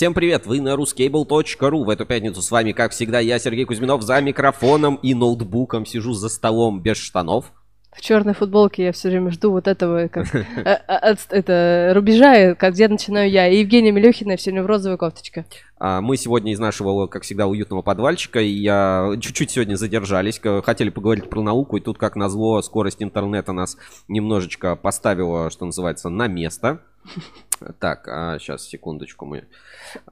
Всем привет, вы на ruscable.ru. В эту пятницу с вами, как всегда, я, Сергей Кузьминов, за микрофоном и ноутбуком сижу за столом без штанов. В черной футболке я все время жду вот этого, как, э, э, это, рубежа, где начинаю я. И Евгения Милюхина все время в розовой кофточке. А, мы сегодня из нашего, как всегда, уютного подвальчика, и я чуть-чуть сегодня задержались, хотели поговорить про науку, и тут, как назло, скорость интернета нас немножечко поставила, что называется, на место. Так, а, сейчас, секундочку, мы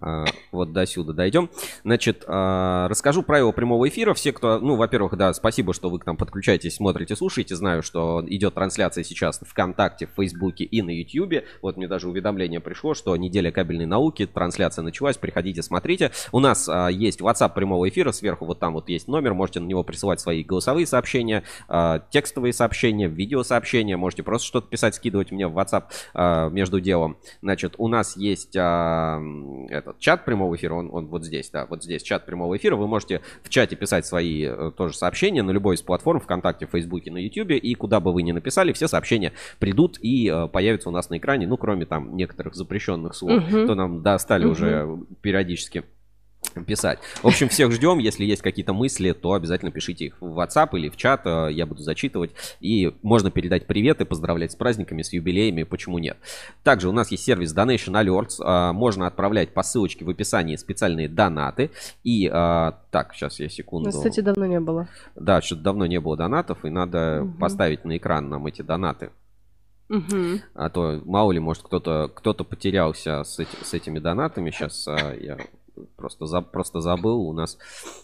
а, вот до сюда дойдем. Значит, а, расскажу правила прямого эфира. Все, кто, ну, во-первых, да, спасибо, что вы к нам подключаетесь, смотрите, слушаете. Знаю, что идет трансляция сейчас в ВКонтакте, в Фейсбуке и на Ютьюбе. Вот мне даже уведомление пришло, что неделя кабельной науки, трансляция началась. Приходите, смотрите. У нас а, есть WhatsApp прямого эфира, сверху вот там вот есть номер, можете на него присылать свои голосовые сообщения, а, текстовые сообщения, видеосообщения. Можете просто что-то писать, скидывать мне в WhatsApp а, между делом. Значит, у нас есть а, этот чат прямого эфира, он, он вот здесь, да, вот здесь чат прямого эфира. Вы можете в чате писать свои э, тоже сообщения на любой из платформ, ВКонтакте, Фейсбуке, на Ютубе. И куда бы вы ни написали, все сообщения придут и э, появятся у нас на экране. Ну, кроме там некоторых запрещенных слов, угу. то нам достали угу. уже периодически писать. В общем, всех ждем. Если есть какие-то мысли, то обязательно пишите их в WhatsApp или в чат. Э, я буду зачитывать. И можно передать привет и поздравлять с праздниками, с юбилеями. Почему нет? Также у нас есть сервис Donation Alerts. Э, можно отправлять по ссылочке в описании специальные донаты. И э, так, сейчас я секунду. Ну, кстати, давно не было. Да, что-то давно не было донатов. И надо угу. поставить на экран нам эти донаты. Угу. А то мало ли, может, кто-то кто потерялся с, эти, с этими донатами. Сейчас я просто, за, просто забыл, у нас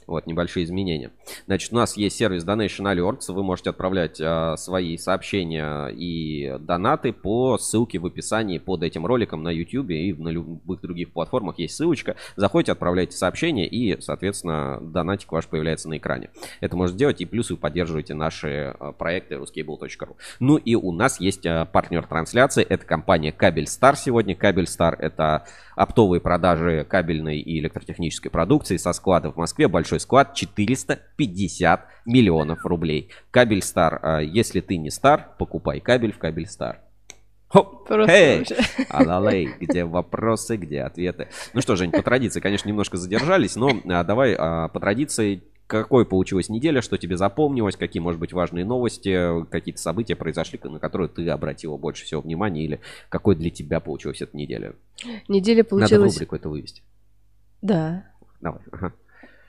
вот небольшие изменения. Значит, у нас есть сервис Donation Alerts, вы можете отправлять а, свои сообщения и донаты по ссылке в описании под этим роликом на YouTube и на любых других платформах есть ссылочка. Заходите, отправляйте сообщение и, соответственно, донатик ваш появляется на экране. Это можно делать и плюс вы поддерживаете наши а, проекты ruscable.ru. Ну и у нас есть а, партнер трансляции, это компания Кабель Стар сегодня. Кабель Стар это оптовые продажи кабельной и электротехнической продукции со склада в Москве. Большой склад 450 миллионов рублей. Кабель Стар. А, если ты не стар, покупай кабель в Кабель Стар. Эй! Алалей, где вопросы, где ответы? Ну что, Жень, по традиции, конечно, немножко задержались, но а, давай а, по традиции какой получилась неделя, что тебе запомнилось, какие, может быть, важные новости, какие-то события произошли, на которые ты обратила больше всего внимания, или какой для тебя получилась эта неделя? Неделя получилась... Надо рубрику это вывести. Да. Давай. Ага.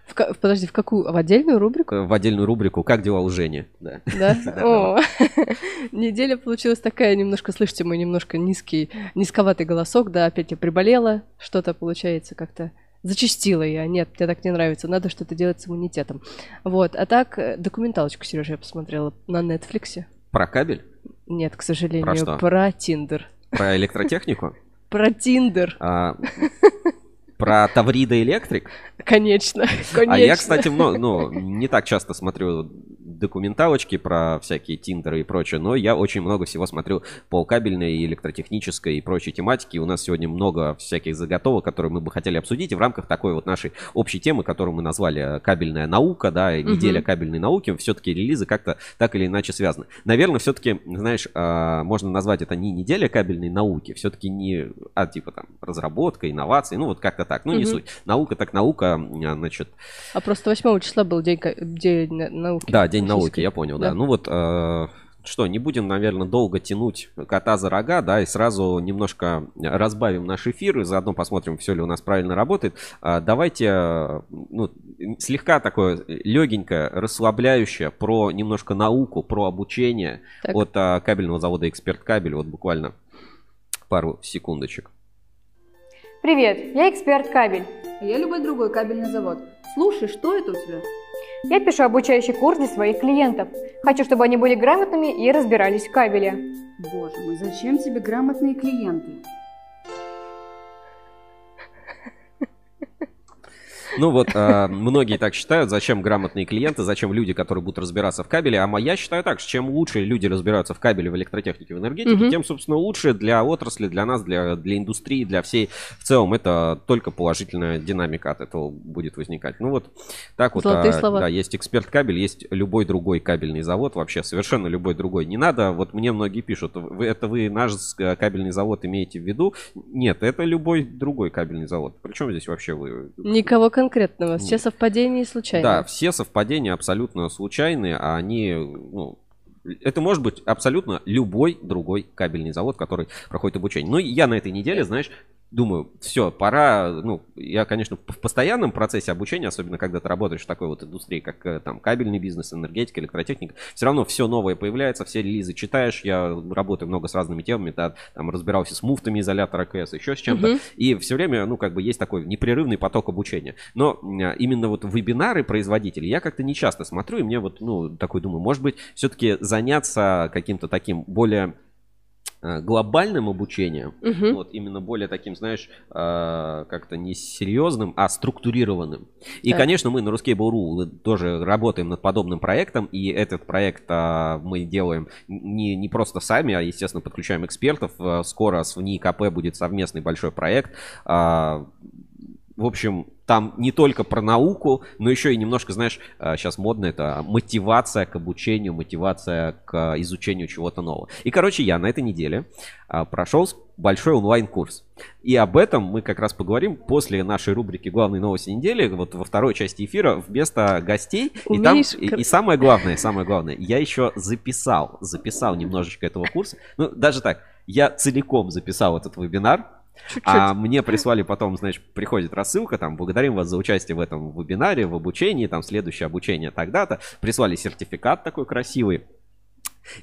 В, подожди, в какую? В отдельную рубрику? В отдельную рубрику «Как дела у Жени?» Да? Да? О, неделя получилась такая немножко, слышите, мой немножко низкий, низковатый голосок, да, опять я приболела, что-то получается как-то зачастила я. Нет, мне так не нравится. Надо что-то делать с иммунитетом. Вот. А так, э, документалочку, Сережа, я посмотрела на Нетфликсе. Про кабель? Нет, к сожалению. Про что? Про Тиндер. Про электротехнику? Про Тиндер. А, про Таврида Электрик? Конечно, конечно. А я, кстати, ну, ну, не так часто смотрю документалочки про всякие тиндеры и прочее, но я очень много всего смотрю по кабельной, электротехнической и прочей тематике. У нас сегодня много всяких заготовок, которые мы бы хотели обсудить. И в рамках такой вот нашей общей темы, которую мы назвали «Кабельная наука», да, неделя угу. кабельной науки, все-таки релизы как-то так или иначе связаны. Наверное, все-таки, знаешь, а, можно назвать это не неделя кабельной науки, все-таки не, а типа там разработка, инновации, ну вот как-то так, ну не угу. суть. Наука так наука, а, значит. А просто 8 числа был день, день науки. Да, день науки, я понял, да. да. Ну вот, э, что, не будем, наверное, долго тянуть кота за рога, да, и сразу немножко разбавим наш эфир, и заодно посмотрим, все ли у нас правильно работает. А, давайте, ну, слегка такое легенькое, расслабляющее про немножко науку, про обучение так. от а, кабельного завода «Эксперт Кабель». Вот буквально пару секундочек. Привет, я эксперт кабель. А я любой другой кабельный завод. Слушай, что это у тебя? Я пишу обучающий курс для своих клиентов. Хочу, чтобы они были грамотными и разбирались в кабеле. Боже мой, зачем тебе грамотные клиенты? Ну вот, а, многие так считают, зачем грамотные клиенты, зачем люди, которые будут разбираться в кабеле. А я считаю так, что чем лучше люди разбираются в кабеле, в электротехнике, в энергетике, тем, собственно, лучше для отрасли, для нас, для, для индустрии, для всей. В целом, это только положительная динамика от этого будет возникать. Ну вот, так вот. А, слова. Да, есть эксперт кабель, есть любой другой кабельный завод, вообще совершенно любой другой. Не надо, вот мне многие пишут, вы, это вы наш э, кабельный завод имеете в виду? Нет, это любой другой кабельный завод. Причем здесь вообще вы? Никого конкретного. Все совпадения и случайно. Да, все совпадения абсолютно случайные, а они, ну, это может быть абсолютно любой другой кабельный завод, который проходит обучение. Ну, и я на этой неделе, знаешь, думаю, все, пора, ну, я, конечно, в постоянном процессе обучения, особенно когда ты работаешь в такой вот индустрии, как э, там кабельный бизнес, энергетика, электротехника, все равно все новое появляется, все релизы читаешь, я работаю много с разными темами, да, там разбирался с муфтами изолятора КС, еще с чем-то, Мгм. и все время, ну, как бы есть такой непрерывный поток обучения. Но м, именно вот вебинары производителей я как-то не часто смотрю, и мне вот, ну, такой думаю, может быть, все-таки заняться каким-то таким более э, глобальным обучением, Мгм. вот именно более таким, знаешь, э, как-то не серьезным, а структурированным. И, Так. конечно, мы на Ruskable.ru тоже работаем над подобным проектом, и этот проект а, мы делаем не, не просто сами, а, естественно, подключаем экспертов. А, Скоро с ВНИИ КП будет совместный большой проект. В общем, там не только про науку, но еще и немножко, знаешь, сейчас модно это мотивация к обучению, мотивация к изучению чего-то нового. И, короче, я на этой неделе а, прошел большой онлайн-курс. И об этом мы как раз поговорим после нашей рубрики «Главные новости недели», вот во второй части эфира вместо гостей. И там, Умеешь и, и самое главное, самое главное, я еще записал, записал немножечко этого курса. Ну, даже так, я целиком записал этот вебинар, Чуть-чуть. а мне прислали потом, значит, приходит рассылка, там, благодарим вас за участие в этом вебинаре, в обучении, там, следующее обучение тогда-то. Прислали сертификат такой красивый.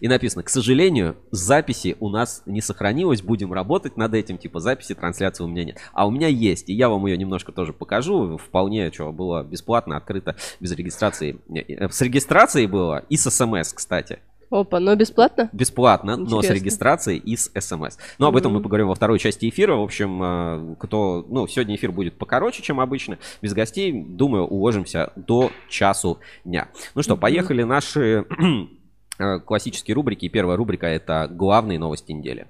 И написано, к сожалению, записи у нас не сохранилось, будем работать над этим, типа записи, трансляции у меня нет. А у меня есть, и я вам ее немножко тоже покажу, вполне, что было бесплатно, открыто, без регистрации. Э, С регистрацией было и с смс, кстати. Опа, но бесплатно? Бесплатно, но с Интересно. регистрацией и с смс. Но об этом мы поговорим во второй части эфира. В общем, э, кто, ну, сегодня эфир будет покороче, чем обычно, без гостей. Думаю, уложимся до часу дня. Ну что, Мгм. поехали наши э, классические рубрики. Первая рубрика это главные новости недели.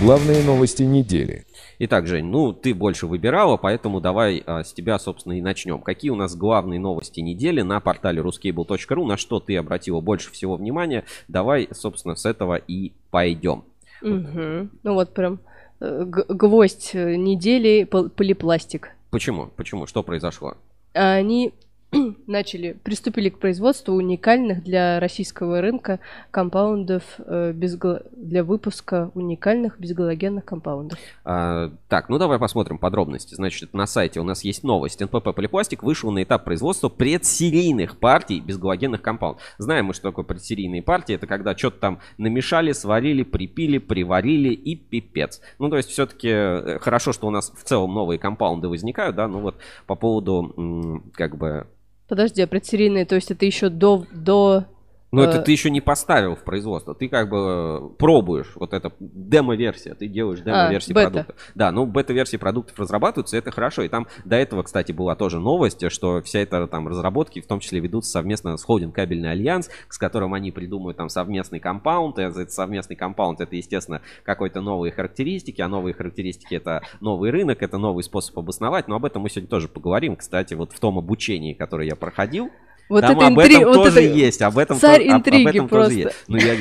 Главные новости недели. Итак, Жень, ну ты больше выбирала, поэтому давай а, с тебя, собственно, и начнем. Какие у нас главные новости недели на портале ruscable.ru, на что ты обратила больше всего внимания? Давай, собственно, с этого и пойдем. Мгм. Ну вот прям э, гвоздь э, недели пол- полипластик. Почему? Почему? Что произошло? Они начали, приступили к производству уникальных для российского рынка компаундов э, без для выпуска уникальных безгалогенных компаундов. А, так, ну давай посмотрим подробности. Значит, на сайте у нас есть новость. НПП Полипластик вышел на этап производства предсерийных партий безгалогенных компаундов. Знаем мы, что такое предсерийные партии. Это когда что-то там намешали, сварили, припили, приварили и пипец. Ну, то есть все-таки хорошо, что у нас в целом новые компаунды возникают, да, ну вот по поводу, как бы... Подожди, а предсерийные, то есть это еще до, до Ну, это Э. ты еще не поставил в производство. Ты как бы э, пробуешь. Вот это демо-версия. Ты делаешь демо-версии А, бета. продуктов. Да, ну бета-версии продуктов разрабатываются, это хорошо. И там до этого, кстати, была тоже новость, что вся эта там разработки в том числе ведутся совместно с Холдинг Кабельный Альянс, с которым они придумают там совместный компаунд. И этот совместный компаунд это, естественно, какой-то новые характеристики, а новые характеристики это новый рынок, это новый способ обосновать. Но об этом мы сегодня тоже поговорим. Кстати, вот в том обучении, которое я проходил, вот там это об интри- этом вот тоже это есть, об этом, царь то- об- об интриги этом просто. тоже есть. Ну, я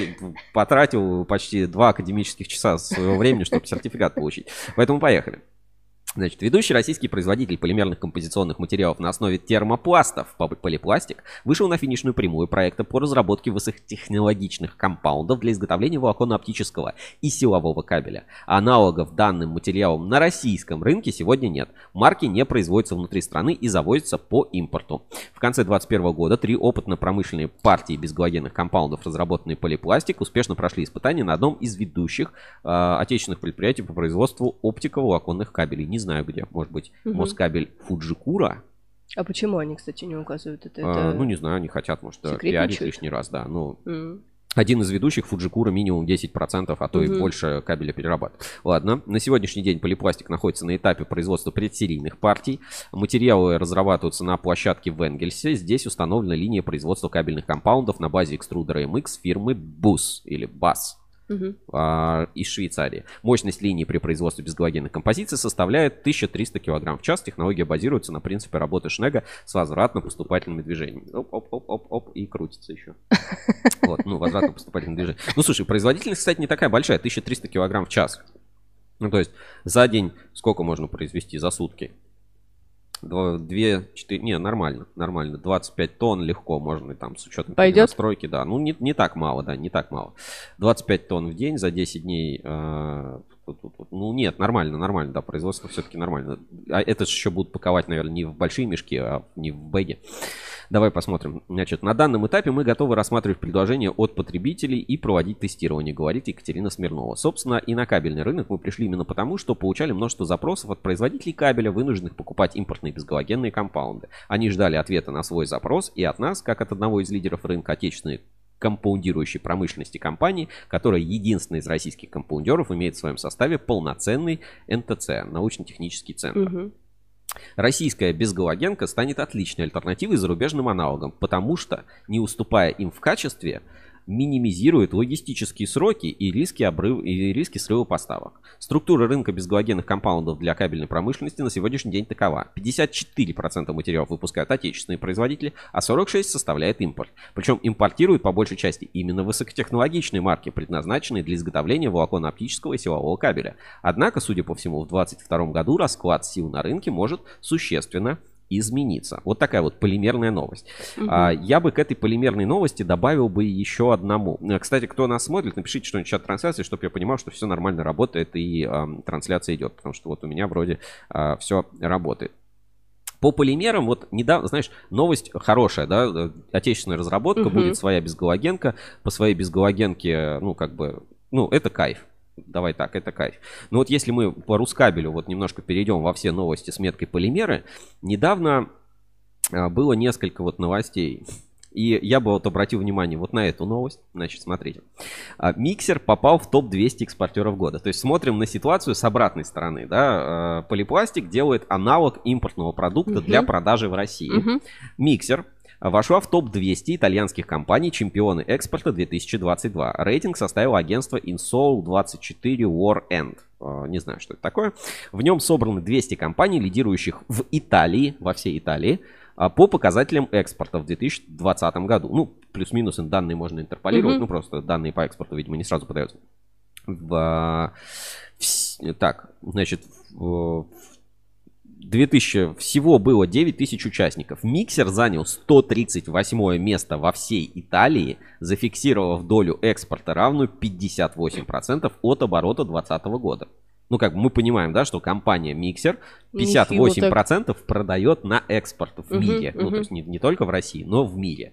потратил почти два академических часа своего времени, чтобы сертификат получить. Поэтому поехали. Значит, ведущий российский производитель полимерных композиционных материалов на основе термопластов по- полипластик вышел на финишную прямую проекта по разработке высокотехнологичных компаундов для изготовления волоконно-оптического и силового кабеля. Аналогов данным материалам на российском рынке сегодня нет. Марки не производятся внутри страны и завозятся по импорту. В конце 2021 года три опытно-промышленные партии безгалогенных компаундов, разработанные полипластик, успешно прошли испытания на одном из ведущих э, отечественных предприятий по производству оптико-волоконных кабелей. Не знаю где, может быть, Мгм. Москабель Фуджикура. А почему они, кстати, не указывают это? А, Это- ну, не знаю, не хотят, может, пиарить лишний раз, да. Ну, М. один из ведущих Фуджикура минимум 10%, а то и Мгм. больше кабеля перерабатывает. Ладно, на сегодняшний день полипластик находится на этапе производства предсерийных партий. Материалы разрабатываются на площадке в Энгельсе. Здесь установлена линия производства кабельных компаундов на базе экструдера MX фирмы BUS или BAS Мгм. а, из Швейцарии. Мощность линии при производстве безгалогенных композиций составляет 1300 кг в час. Технология базируется на принципе работы Шнега с возвратно-поступательными движениями. Оп-оп-оп-оп-оп и крутится еще. Вот, ну, возвратно-поступательные движения. Ну, слушай, производительность, кстати, не такая большая, 1300 кг в час. Ну, то есть за день сколько можно произвести за сутки? Два- Две, четыре, не, нормально, нормально. 25 тонн легко можно там с учетом Пойдет? настройки, да. Ну, не, не так мало, да, не так мало. 25 тонн в день за 10 дней. э, ну, нет, нормально, нормально, да, производство все-таки нормально. А это же еще будут паковать, наверное, не в большие мешки, а не в бэге. Давай посмотрим. Значит, на данном этапе мы готовы рассматривать предложения от потребителей и проводить тестирование, говорит Екатерина Смирнова. Собственно, и на кабельный рынок мы пришли именно потому, что получали множество запросов от производителей кабеля, вынужденных покупать импортные безгалогенные компаунды. Они ждали ответа на свой запрос и от нас, как от одного из лидеров рынка отечественной компаундирующей промышленности компании, которая единственная из российских компаундеров имеет в своем составе полноценный НТЦ, научно-технический центр. Мгм. Российская безгалогенка станет отличной альтернативой зарубежным аналогам, потому что, не уступая им в качестве, минимизирует логистические сроки и риски, обрыв, и риски срыва поставок. Структура рынка безгалогенных компаундов для кабельной промышленности на сегодняшний день такова. 54% материалов выпускают отечественные производители, а 46% составляет импорт. Причем импортируют по большей части именно высокотехнологичные марки, предназначенные для изготовления волоконно-оптического и силового кабеля. Однако, судя по всему, в 2022 году расклад сил на рынке может существенно измениться. Вот такая вот полимерная новость. А, я бы к этой полимерной новости добавил бы еще одному. Э, Кстати, кто нас смотрит, напишите что-нибудь в чат трансляции, чтобы я понимал, что все нормально работает и ам, трансляция идет. Потому что вот у меня вроде все работает. По полимерам, вот недавно, знаешь, новость хорошая, да, э, отечественная разработка, Мгм. будет своя безгалогенка, по своей безгалогенке, ну, как бы, ну, это кайф. Давай так, это кайф. Но вот если мы по Рускабелю вот немножко перейдем во все новости с меткой полимеры, недавно а, было несколько вот новостей. И я бы вот обратил внимание вот на эту новость. Значит, смотрите. А, Миксер попал в топ-200 экспортеров года. То есть смотрим на ситуацию с обратной стороны. Да? А, Полипластик делает аналог импортного продукта Мгм. для продажи в России. Мгм. Миксер вошла в топ-200 итальянских компаний чемпионы экспорта 2022. Рейтинг составил агентство Insol24 War End. Э, Не знаю, что это такое. В нем собраны 200 компаний, лидирующих в Италии, во всей Италии, а, по показателям экспорта в 2020 году. Ну, плюс-минус данные можно интерполировать, Мгм. ну, просто данные по экспорту, видимо, не сразу подаются. В, а, вс- так, значит, в, 2000, всего было 9 тысяч участников. Миксер занял 138 место во всей Италии, зафиксировав долю экспорта равную 58% от оборота 2020 года. Ну, как бы мы понимаем, да, что компания Миксер 58% продает на экспорт в Мгм, мире. Ну, мгм. то есть не, не только в России, но в мире.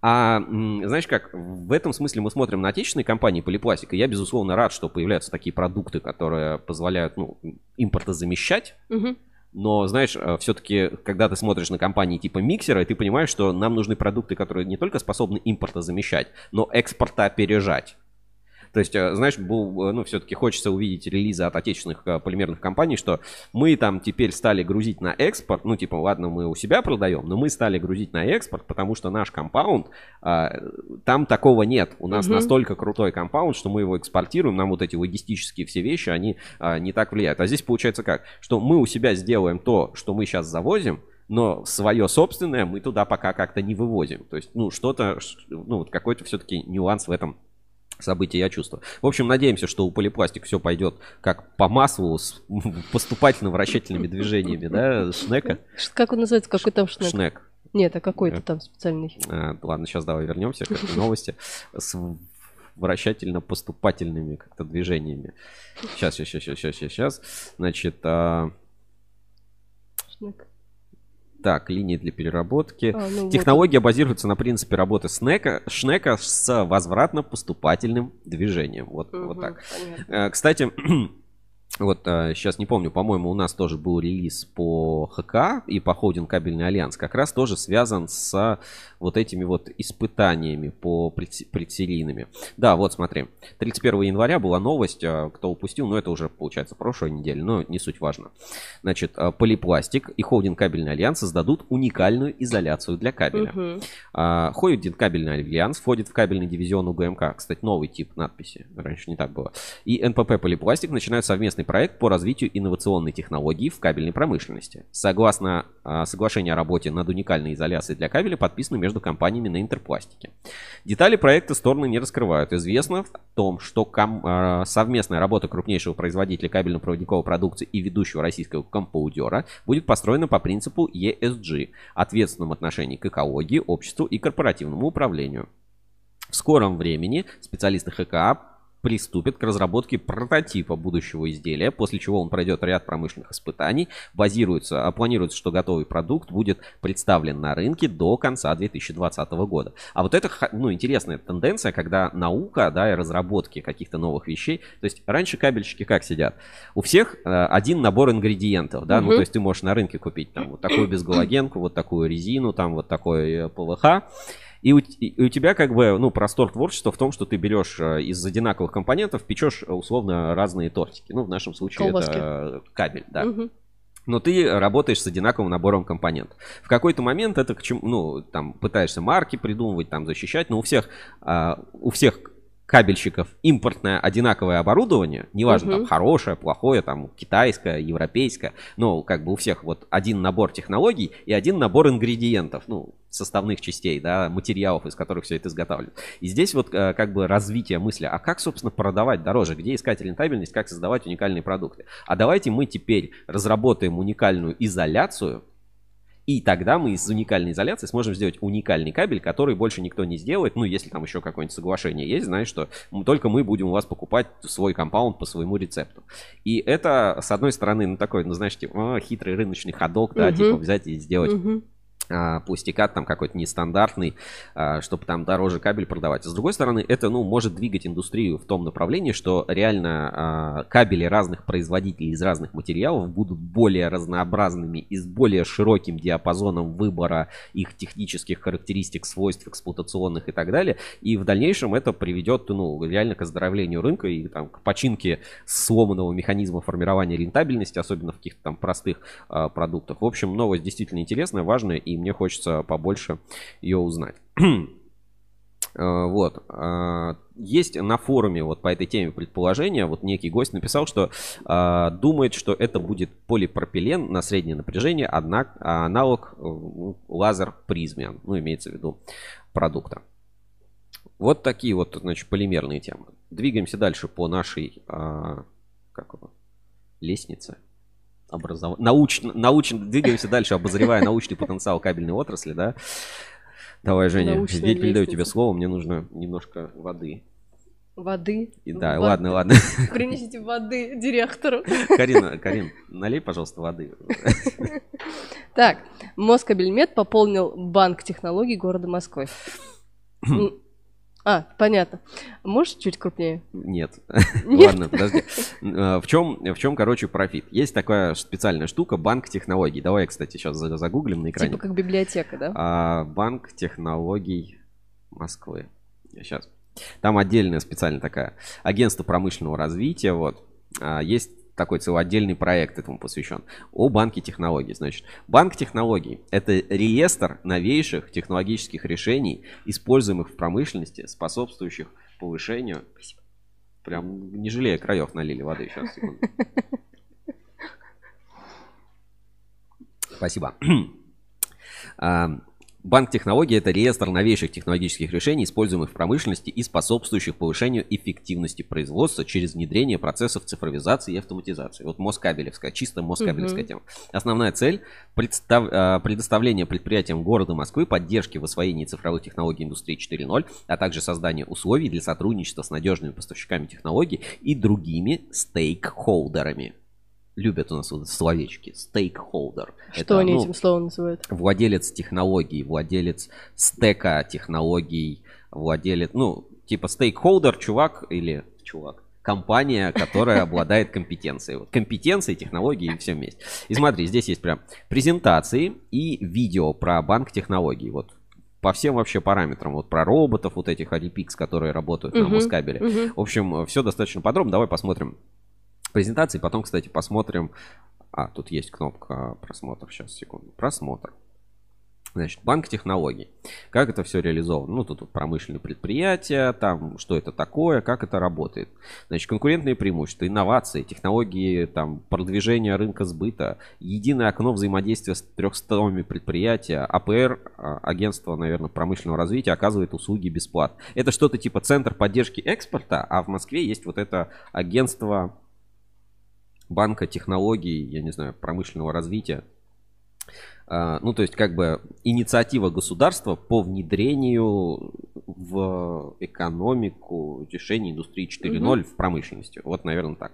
А знаешь как, в этом смысле мы смотрим на отечественные компании полипластика. Я, безусловно, рад, что появляются такие продукты, которые позволяют ну, импортозамещать. Мгм. Но, знаешь, все-таки, когда ты смотришь на компании типа Миксера, ты понимаешь, что нам нужны продукты, которые не только способны импортозамещать, но экспорта опережать. То есть, э, знаешь, был, э, ну, все-таки хочется увидеть релизы от отечественных э, полимерных компаний, что мы там теперь стали грузить на экспорт, ну, типа, ладно, мы у себя продаем, но мы стали грузить на экспорт, потому что наш компаунд, а, там такого нет. У нас Мгм. настолько крутой компаунд, что мы его экспортируем, нам вот эти логистические все вещи, они а, не так влияют. А здесь получается как? Что мы у себя сделаем то, что мы сейчас завозим, но свое собственное мы туда пока как-то не вывозим. То есть, ну, что-то, ну, вот какой-то все-таки нюанс в этом событии я чувствую. В общем, надеемся, что у полипластик все пойдет как по маслу с поступательно-вращательными движениями, да, шнека. Как он называется? Какой там шнек? Шнек. Нет, а какой-то там специальный. А, ладно, сейчас давай вернемся к новости с вращательно-поступательными как-то движениями. Сейчас, сейчас, сейчас, сейчас, сейчас, сейчас. Значит, а, Шнек. Так, линии для переработки. А, ну вот Технология базируется на принципе работы снека, шнека с возвратно-поступательным движением. Вот, он. вот так. понятно. Э, Кстати, Вот сейчас не помню, по-моему, у нас тоже был релиз по ХК и по Холдинг Кабельный Альянс. Как раз тоже связан с вот этими вот испытаниями по предс- предсерийными. Да, вот смотри. 31 января была новость, а, кто упустил, но это уже получается прошлой неделе, но не суть важно. Значит, а, Полипластик и Холдинг Кабельный Альянс создадут уникальную изоляцию для кабеля. А, Холдинг Кабельный Альянс входит в кабельный дивизион УГМК. Кстати, новый тип надписи. Раньше не так было. И НПП Полипластик начинают совместный проект по развитию инновационной технологии в кабельной промышленности. Согласно а, соглашению о работе над уникальной изоляцией для кабеля, подписано между компаниями на интерпластике. Детали проекта стороны не раскрывают. Известно в том, что ком- а, совместная работа крупнейшего производителя кабельно-проводниковой продукции и ведущего российского компаудера будет построена по принципу ESG – ответственном отношении к экологии, обществу и корпоративному управлению. В скором времени специалисты ХКА приступят к разработке прототипа будущего изделия, после чего он пройдет ряд промышленных испытаний. Базируется, а планируется, что готовый продукт будет представлен на рынке до конца 2020 года. А вот это, ну, интересная тенденция, когда наука, да, и разработки каких-то новых вещей. То есть раньше кабельщики как сидят? У всех э, один набор ингредиентов, да, ну, Мгм. то есть ты можешь на рынке купить там вот такую безгалогенку, вот такую резину, там вот такой э, ПВХ. И у, и у тебя как бы, ну, простор творчества в том, что ты берешь э, из одинаковых компонентов, печешь э, условно разные тортики. Ну, в нашем случае Колбаски. это кабель, да. Мгм. Но ты работаешь с одинаковым набором компонентов. В какой-то момент это к чему, ну, там, пытаешься марки придумывать, там, защищать, но у всех, а, у всех кабельщиков импортное одинаковое оборудование, неважно, там, Мгм. хорошее, плохое, там, китайское, европейское, но как бы у всех вот один набор технологий и один набор ингредиентов, ну, составных частей, да, материалов, из которых все это изготавливают. И здесь вот э, как бы развитие мысли, а как, собственно, продавать дороже, где искать рентабельность, как создавать уникальные продукты. А давайте мы теперь разработаем уникальную изоляцию, и тогда мы из уникальной изоляции сможем сделать уникальный кабель, который больше никто не сделает. Ну, если там еще какое-нибудь соглашение есть, знаешь, что только мы будем у вас покупать свой компаунд по своему рецепту. И это, с одной стороны, ну, такой, ну, знаешь, типа, «А, хитрый рыночный ходок, да, Мгм. типа взять и сделать Мгм. А, пластикат там какой-то нестандартный, а, чтобы там дороже кабель продавать. С другой стороны, это, ну, может двигать индустрию в том направлении, что реально а, кабели разных производителей из разных материалов будут более разнообразными и с более широким диапазоном выбора их технических характеристик, свойств эксплуатационных и так далее. И в дальнейшем это приведет, ну, реально к оздоровлению рынка и там, к починке сломанного механизма формирования рентабельности, особенно в каких-то там простых продуктах. В общем, новость действительно интересная, важная, и мне хочется побольше ее узнать. А, Вот. а, Есть на форуме вот по этой теме предположение. Вот некий гость написал, что а, думает, что это будет полипропилен на среднее напряжение, однако аналог э, ну, имеется в виду продукта. Вот такие вот, значит, полимерные темы. Двигаемся дальше по нашей как его, лестнице. Образов... Научно, научно, двигаемся дальше, обозревая научный потенциал кабельной отрасли, да. Давай, Женя, я передаю тебе слово, мне нужно немножко воды. Воды. И, да, Воды. ладно, ладно. Принесите воды директору. Карина, Карин, налей, пожалуйста, воды. Так, Москабельмет пополнил банк технологий города Москвы. А, понятно. Можешь чуть крупнее? Нет. Нет? Ладно, подожди. Э, В чем, в чем, короче, профит? Есть такая специальная штука, банк технологий. Давай, кстати, сейчас за- загуглим на экране. Типа как библиотека, да? А, Банк технологий Москвы. Сейчас. Там отдельная специальная такая агентство промышленного развития. Вот. А, Есть такой целый отдельный проект этому посвящен. О банке технологий. Значит, банк технологий – это реестр новейших технологических решений, используемых в промышленности, способствующих повышению. Прям не жалея краев налили воды. Сейчас, секунду. Спасибо. Банк технологий – это реестр новейших технологических решений, используемых в промышленности и способствующих повышению эффективности производства через внедрение процессов цифровизации и автоматизации. Вот Москабелевская, чисто Москабелевская Мгм. тема. Основная цель – представ- а, предоставление предприятиям города Москвы поддержки в освоении цифровых технологий индустрии 4.0, а также создание условий для сотрудничества с надежными поставщиками технологий и другими стейкхолдерами. Любят у нас вот словечки. Стейкхолдер. Что Это, они ну, этим словом называют? владелец технологий, владелец стека технологий, владелец, ну, типа стейкхолдер, чувак или чувак, компания, которая обладает компетенцией. Вот компетенции, технологии и все вместе. И смотри, здесь есть прям презентации и видео про банк технологий. Вот по всем вообще параметрам. Вот про роботов, вот этих Adipix, которые работают на Мгм, Москабеле. мгм. В общем, все достаточно подробно. Давай посмотрим презентации. Потом, кстати, посмотрим... А, тут есть кнопка просмотр. Сейчас, секунду. Просмотр. Значит, банк технологий. Как это все реализовано? Ну, тут промышленные предприятия, там, что это такое, как это работает. Значит, конкурентные преимущества, инновации, технологии, там, продвижение рынка сбыта, единое окно взаимодействия с 300 предприятия, АПР, а, агентство, наверное, промышленного развития, оказывает услуги бесплатно. Это что-то типа центр поддержки экспорта, а в Москве есть вот это агентство банка технологий, я не знаю, промышленного развития. А, Ну, то есть, как бы инициатива государства по внедрению в экономику решений индустрии 4.0 в промышленности. Вот, наверное, так.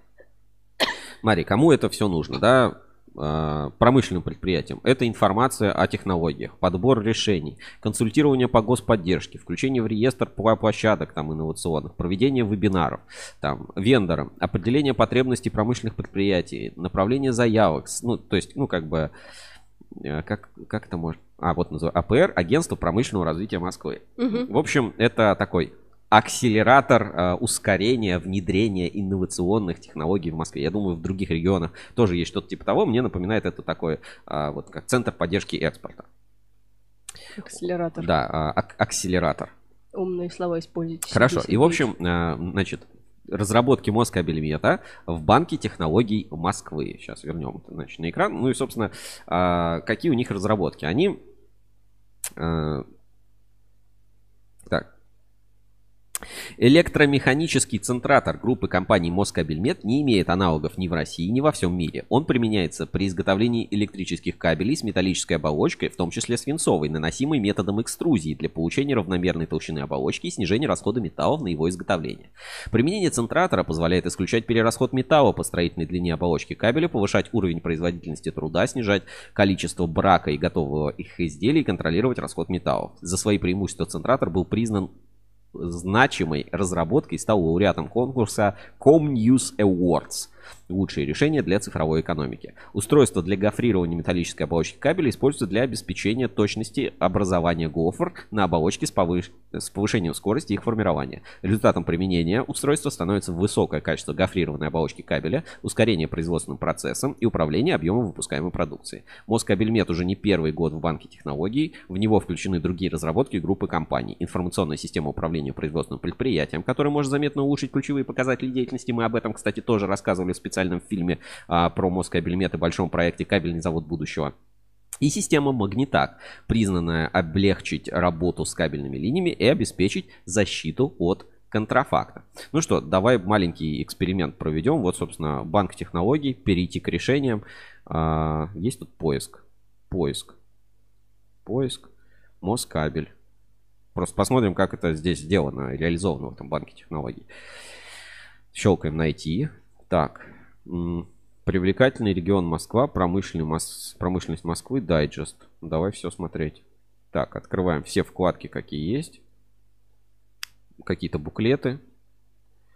Мари, кому это все нужно, да? А, Промышленным предприятиям. Это информация о технологиях, подбор решений, консультирование по господдержке, включение в реестр площадок там, инновационных, проведение вебинаров, там, вендорам, определение потребностей промышленных предприятий, направление заявок. Ну, то есть, ну, как бы, э, как, как это может... А, вот называется АПР, Агентство промышленного развития Москвы. Мгм. В общем, это такой акселератор э, ускорения внедрения инновационных технологий в Москве. Я думаю, в других регионах тоже есть что-то типа того. Мне напоминает это такое, а, вот как центр поддержки экспорта. Акселератор. Да, а, ак- акселератор. Умные слова используйте. Хорошо. И, в общем, э, значит, разработки Москабельмета в банке технологий Москвы. Сейчас вернем это, значит, на экран. Ну и, собственно, а, какие у них разработки? Они... э, Так. Электромеханический центратор группы компаний Москабельмет не имеет аналогов ни в России, ни во всем мире. Он применяется при изготовлении электрических кабелей с металлической оболочкой, в том числе свинцовой, наносимой методом экструзии для получения равномерной толщины оболочки и снижения расхода металлов на его изготовление. Применение центратора позволяет исключать перерасход металла по строительной длине оболочки кабеля, повышать уровень производительности труда, снижать количество брака и готового их изделий и контролировать расход металлов. За свои преимущества центратор был признан значимой разработкой и стал лауреатом конкурса ComNews Awards. Лучшее решение для цифровой экономики. Устройство для гофрирования металлической оболочки кабеля используется для обеспечения точности образования гофр на оболочке с, повыш- с повышением скорости их формирования. Результатом применения устройства становится высокое качество гофрированной оболочки кабеля, ускорение производственным процессом и управление объемом выпускаемой продукции. Москабельмет уже не первый год в банке технологий. В него включены другие разработки группы компаний. Информационная система управления производственным предприятием, которая может заметно улучшить ключевые показатели деятельности. Мы об этом, кстати, тоже рассказывали в специальном фильме а, про Москабельмет и большом проекте «Кабельный завод будущего». И система Магнитак, признанная облегчить работу с кабельными линиями и обеспечить защиту от контрафакта. Ну что, давай маленький эксперимент проведем. Вот, собственно, банк технологий, перейти к решениям. А, есть тут поиск. Поиск. Поиск. Москабель. Просто посмотрим, как это здесь сделано, реализовано в этом банке технологий. Щелкаем найти. Так. Привлекательный регион Москва, промышленный Мос- промышленность Москвы, дайджест. Давай все смотреть. Так, открываем все вкладки, какие есть. Какие-то буклеты.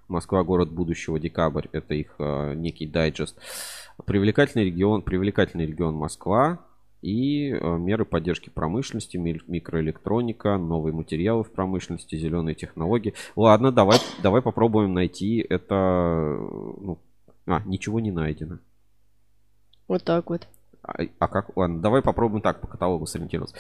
Москва, город будущего, декабрь. Это их э, некий дайджест. Привлекательный регион, привлекательный регион Москва. И э, меры поддержки промышленности, ми- микроэлектроника, новые материалы в промышленности, зеленые технологии. Ладно, давай, давай попробуем найти это. ну, а, ничего не найдено. Вот так вот. А, а как? Ладно, давай попробуем так по каталогу сориентироваться.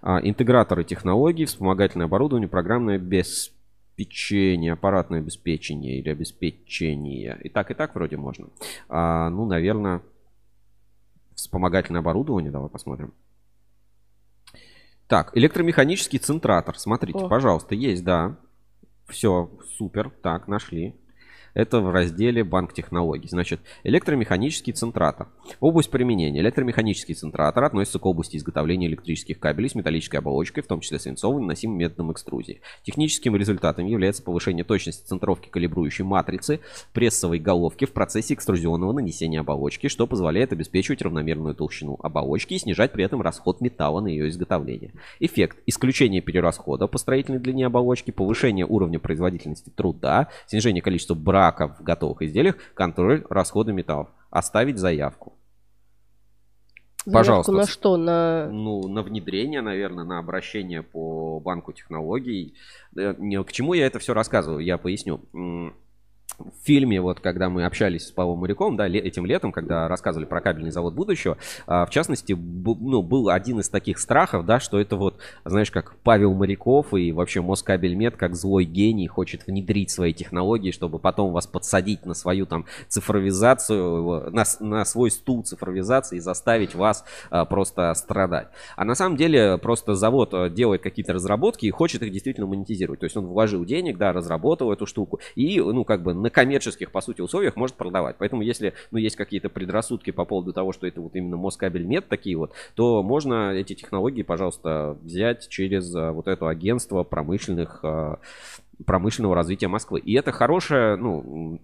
А, интеграторы технологий, вспомогательное оборудование, программное обеспечение, аппаратное обеспечение или обеспечение. И так, и так вроде можно. А, ну, наверное, вспомогательное оборудование. Давай посмотрим. Так, электромеханический центратор. Смотрите, О. пожалуйста, есть, да. Все, супер. Так, нашли. Это в разделе банк технологий. Значит, электромеханический центратор. Область применения. Электромеханический центратор относится к области изготовления электрических кабелей с металлической оболочкой, в том числе свинцовым, наносимым методом экструзии. Техническим результатом является повышение точности центровки калибрующей матрицы прессовой головки в процессе экструзионного нанесения оболочки, что позволяет обеспечивать равномерную толщину оболочки и снижать при этом расход металла на ее изготовление. Эффект. Исключение перерасхода по строительной длине оболочки, повышение уровня производительности труда, снижение количества брака брака в готовых изделиях, контроль расхода металлов. Оставить заявку. Заявку Пожалуйста. на что? На... Ну, на внедрение, наверное, на обращение по банку технологий. Э, К чему я это все рассказываю, я поясню. В фильме, вот когда мы общались с Павлом Моряком, да, этим летом, когда рассказывали про кабельный завод будущего, а, в частности, ну, был один из таких страхов, да, что это вот, знаешь, как Павел Моряков и вообще Москабельмет, как злой гений, хочет внедрить свои технологии, чтобы потом вас подсадить на свою там цифровизацию, на, на свой стул цифровизации и заставить вас а, просто страдать. А на самом деле просто завод а, делает какие-то разработки и хочет их действительно монетизировать. То есть он вложил денег, да, разработал эту штуку и, ну, как бы на коммерческих, по сути, условиях может продавать. Поэтому если, ну, есть какие-то предрассудки по поводу того, что это вот именно Москабельмет такие вот, то можно эти технологии, пожалуйста, взять через а, вот это агентство промышленных, а, промышленного развития Москвы. И это хорошая, ну,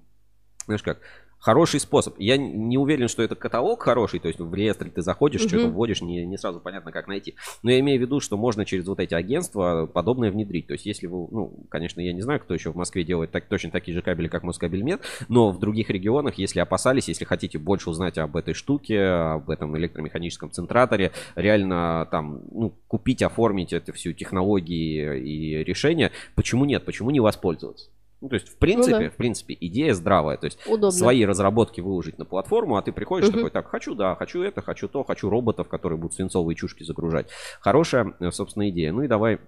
знаешь как, хороший способ. Я не уверен, что это каталог хороший, то есть в реестр ты заходишь, Мгм. что-то вводишь, не, не сразу понятно, как найти. Но я имею в виду, что можно через вот эти агентства подобное внедрить. То есть если вы, ну, конечно, я не знаю, кто еще в Москве делает так, точно такие же кабели, как Москабельмет, но в других регионах, если опасались, если хотите больше узнать об этой штуке, об этом электромеханическом центраторе, реально там, ну, купить, оформить эту всю технологии и решения, почему нет, почему не воспользоваться? Ну, то есть, в принципе, да. в принципе, идея здравая. То есть, Удобно. свои разработки выложить на платформу, а ты приходишь Мгм. такой, так, хочу, да, хочу это, хочу то, хочу роботов, которые будут свинцовые чушки загружать. Хорошая, э, собственно, идея. Ну и давай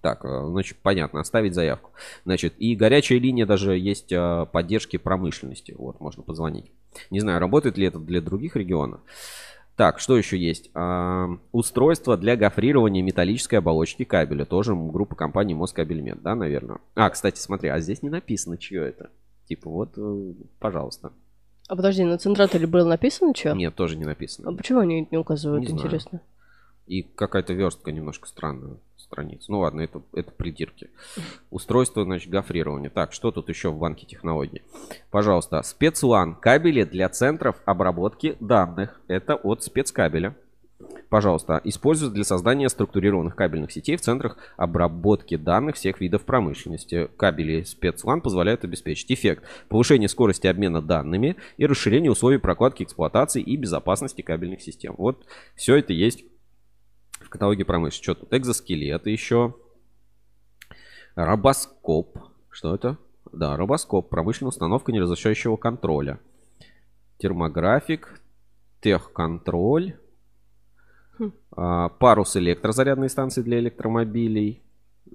так, э, значит, понятно, оставить заявку. Значит, и горячая линия даже есть э, поддержки промышленности. Вот, можно позвонить. Не знаю, работает ли это для других регионов. Так, что еще есть? А, устройство для гофрирования металлической оболочки кабеля. Тоже группа компании Москабельмет, да, наверное? А, кстати, смотри, а здесь не написано, чье это. Типа, вот, э, пожалуйста. А подожди, на центраторе было написано что? Нет, тоже не А написано. почему они не указывают, Не знаю. интересно? И какая-то верстка немножко странная страница. Ну ладно, это, это придирки. Устройство, значит, гофрирования. Так, что тут еще в банке технологий? Пожалуйста, спецлан. Кабели для центров обработки данных. Это от спецкабеля. Пожалуйста, используют для создания структурированных кабельных сетей в центрах обработки данных всех видов промышленности. Кабели спецлан позволяют обеспечить эффект повышения скорости обмена данными и расширения условий прокладки эксплуатации и безопасности кабельных систем. Вот все это есть в каталоге промышленности. Что тут? Экзоскелеты еще. Робоскоп. Что это? Да, робоскоп. Промышленная установка неразрешающего контроля. Термографик. Техконтроль. Хм. а, Парус электрозарядной станции для электромобилей.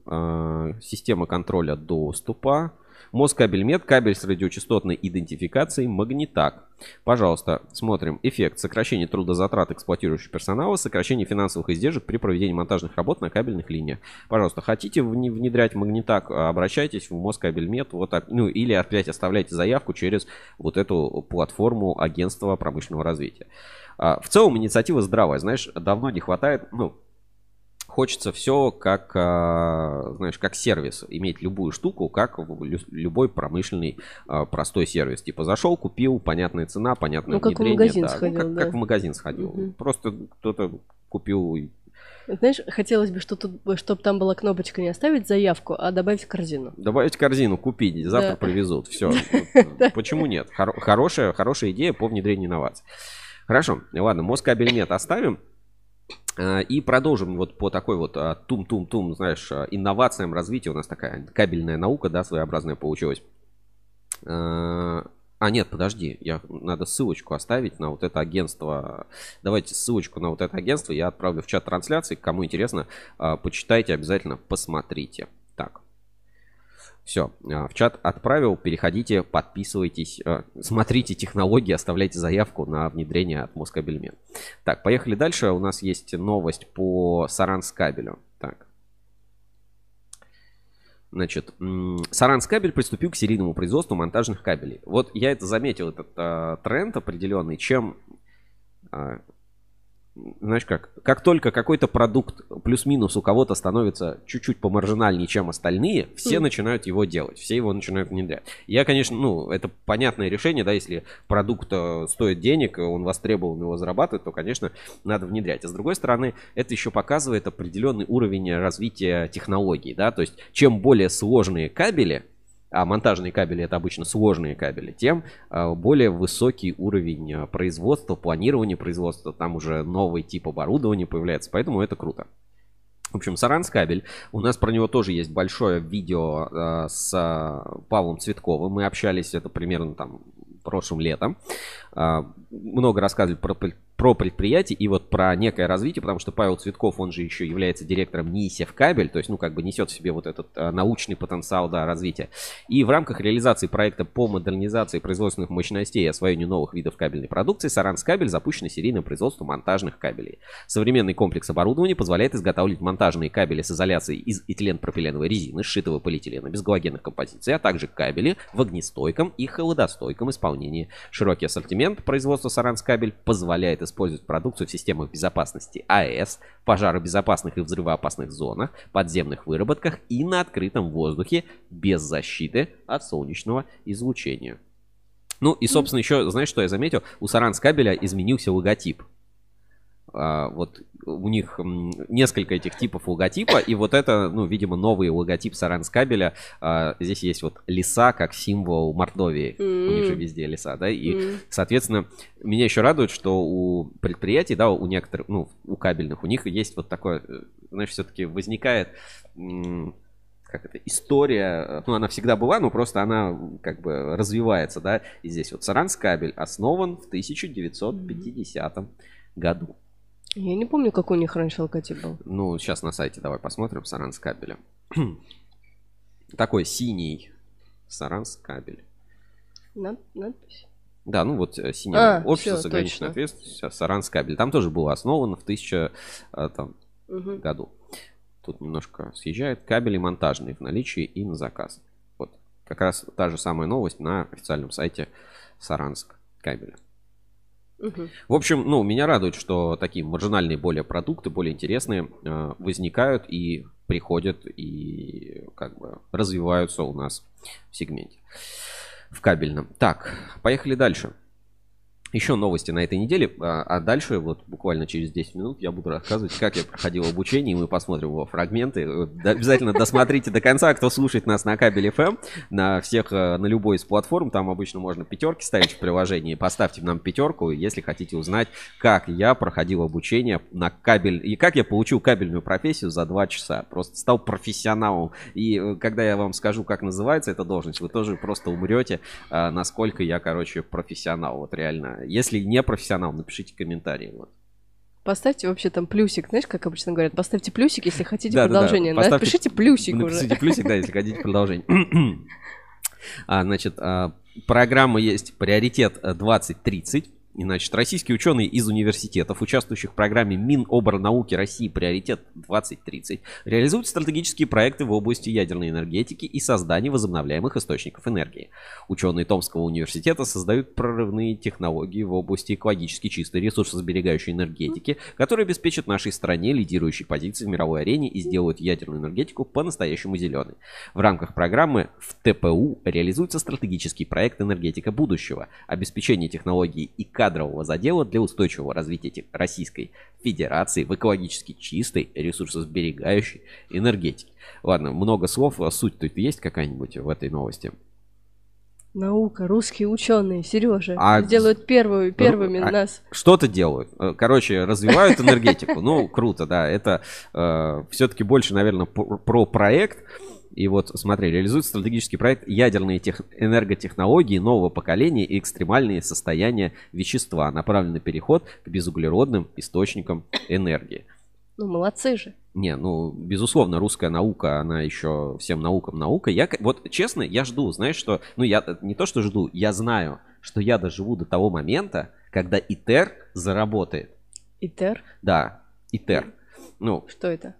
а, Система контроля доступа. Москабельмет, кабель с радиочастотной идентификацией, магнитак. Пожалуйста, смотрим. Эффект. Сокращение трудозатрат эксплуатирующего персонала, сокращение финансовых издержек при проведении монтажных работ на кабельных линиях. Пожалуйста, хотите вне- внедрять магнитак, а, обращайтесь в Москабельмет, вот так, ну или опять оставляйте заявку через вот эту платформу агентства промышленного развития. А, В целом инициатива здравая, знаешь, давно не хватает, ну, хочется все как, а, знаешь, как сервис, иметь любую штуку, как в лю- любой промышленный а, простой сервис. Типа зашел, купил, понятная цена, понятное Ну, как в внедрение. магазин да. Ну, сходил, как, да. как в магазин сходил. Мгм. Просто кто-то купил Знаешь, хотелось бы, чтобы там была кнопочка не оставить заявку, а добавить в корзину. Добавить в корзину, купить, завтра Да. привезут. Все. Почему нет? Хоро- Хорошая, хорошая идея по внедрению инноваций. Хорошо, ладно, Москабельмет оставим. А, И продолжим вот по такой вот а, тум-тум-тум, знаешь, а, инновациям развития. У нас такая кабельная наука, да, своеобразная получилась. А нет, подожди, я, надо ссылочку оставить на вот это агентство. Давайте ссылочку на вот это агентство я отправлю в чат трансляции. Кому интересно, почитайте, обязательно посмотрите. Все, в чат отправил, переходите, подписывайтесь, а, смотрите технологии, оставляйте заявку на внедрение от Москабельмет. Так, поехали дальше. У нас есть новость по Саранскабелю. Так. Значит, Саранскабель приступил к серийному производству монтажных кабелей. Вот я это заметил, этот а, тренд определенный, чем а, знаешь как, как только какой-то продукт плюс-минус у кого-то становится чуть-чуть помаржинальнее, чем остальные, все Мгм. начинают его делать, все его начинают внедрять. Я, конечно, ну, это понятное решение, да, если продукт э, стоит денег, он востребован, его зарабатывает, то, конечно, надо внедрять. А с другой стороны, это еще показывает определенный уровень развития технологий, да, то есть чем более сложные кабели, а монтажные кабели это обычно сложные кабели, тем а, более высокий уровень а, производства, планирования производства, там уже новый тип оборудования появляется, поэтому это круто. В общем, Саранскабель. У нас про него тоже есть большое видео э, с э, Павлом Цветковым. Мы общались, это примерно там прошлым летом. Э, много рассказывали про про предприятие и вот про некое развитие, потому что Павел Цветков, он же еще является директором НИИСЕВ кабель, то есть, ну, как бы несет в себе вот этот а, научный потенциал, да, развития. И в рамках реализации проекта по модернизации производственных мощностей и освоению новых видов кабельной продукции Саранскабель запущено серийное производство монтажных кабелей. Современный комплекс оборудования позволяет изготавливать монтажные кабели с изоляцией из этилен-пропиленовой резины, сшитого полиэтилена без галогенных композиций, а также кабели в огнестойком и холодостойком исполнении. Широкий ассортимент производства Саранскабель позволяет использовать продукцию в системах безопасности АЭС, пожаробезопасных и взрывоопасных зонах, подземных выработках и на открытом воздухе без защиты от солнечного излучения. Ну и, собственно, еще, знаешь, что я заметил? У Саранскабеля изменился логотип. А, вот у них несколько этих типов логотипа, и вот это, ну, видимо, новый логотип Саранскабеля. А, здесь есть вот леса как символ Мордовии. Mm-hmm. У них же везде леса, да, и, mm-hmm. соответственно, меня еще радует, что у предприятий, да, у некоторых, ну, у кабельных, у них есть вот такое, э, знаешь, все-таки возникает как это, история, ну, она всегда была, но просто она как бы развивается, да, и здесь вот Саранскабель основан в 1950 году. Я не помню, какой у них раньше логотип был. Ну, сейчас на сайте давай посмотрим. Саранс кабеля. Такой синий Саранс кабель. Над, надпись? Да, ну вот э, синее а, общество все, с ограниченной ответственностью, Саранс кабель. Там тоже было основано в 1000 э, там, угу. году. Тут немножко съезжает. Кабели монтажные в наличии и на заказ. Вот. Как раз та же самая новость на официальном сайте Саранск кабеля. В общем, ну, меня радует, что такие маржинальные более продукты, более интересные э, возникают и приходят и как бы развиваются у нас в сегменте в кабельном. Так, поехали дальше еще новости на этой неделе, а, а дальше, вот буквально через 10 минут, я буду рассказывать, как я проходил обучение, и мы посмотрим его фрагменты. Обязательно досмотрите до конца, кто слушает нас на кабеле FM, на всех, э, на любой из платформ, там обычно можно пятерки ставить в приложении, поставьте нам пятерку, если хотите узнать, как я проходил обучение на кабель, и как я получил кабельную профессию за 2 часа, просто стал профессионалом, и э, когда я вам скажу, как называется эта должность, вы тоже просто умрете, а, насколько я, короче, профессионал, вот реально если не профессионал, напишите комментарии. Вот. Поставьте вообще там плюсик, знаешь, как обычно говорят, поставьте плюсик, если хотите да, продолжение. Да, да. Поставьте, Напишите плюсик напишите уже. Напишите плюсик, да, если хотите продолжение. а, значит, а, программа есть «Приоритет 2030». Значит, российские ученые из университетов, участвующих в программе Миноборнауки России «Приоритет-2030», реализуют стратегические проекты в области ядерной энергетики и создания возобновляемых источников энергии. Ученые Томского университета создают прорывные технологии в области экологически чистой ресурсосберегающей энергетики, которые обеспечат нашей стране лидирующие позиции в мировой арене и сделают ядерную энергетику по-настоящему зеленой. В рамках программы в ТПУ реализуется стратегический проект «Энергетика будущего», обеспечение технологий и кадрового задела для устойчивого развития Российской Федерации в экологически чистой, ресурсосберегающей энергетике. Ладно, много слов, а суть тут есть какая-нибудь в этой новости? Наука, русские ученые, Сережа, а... делают первую, первыми а... нас. Что-то делают. Э, короче, развивают энергетику. Ну, круто, да. Это э, все-таки больше, наверное, про проект. И вот, смотри, реализует стратегический проект ядерные тех... энерготехнологии нового поколения и экстремальные состояния вещества, направленный переход к безуглеродным источникам энергии. Ну, молодцы же. Не, ну, безусловно, русская наука, она еще всем наукам наука. Я, вот, честно, я жду, знаешь, что... Ну, я не то, что жду, я знаю, что я доживу до того момента, когда ИТЕР заработает. ИТЕР? Да, ИТЕР. Ну, что это?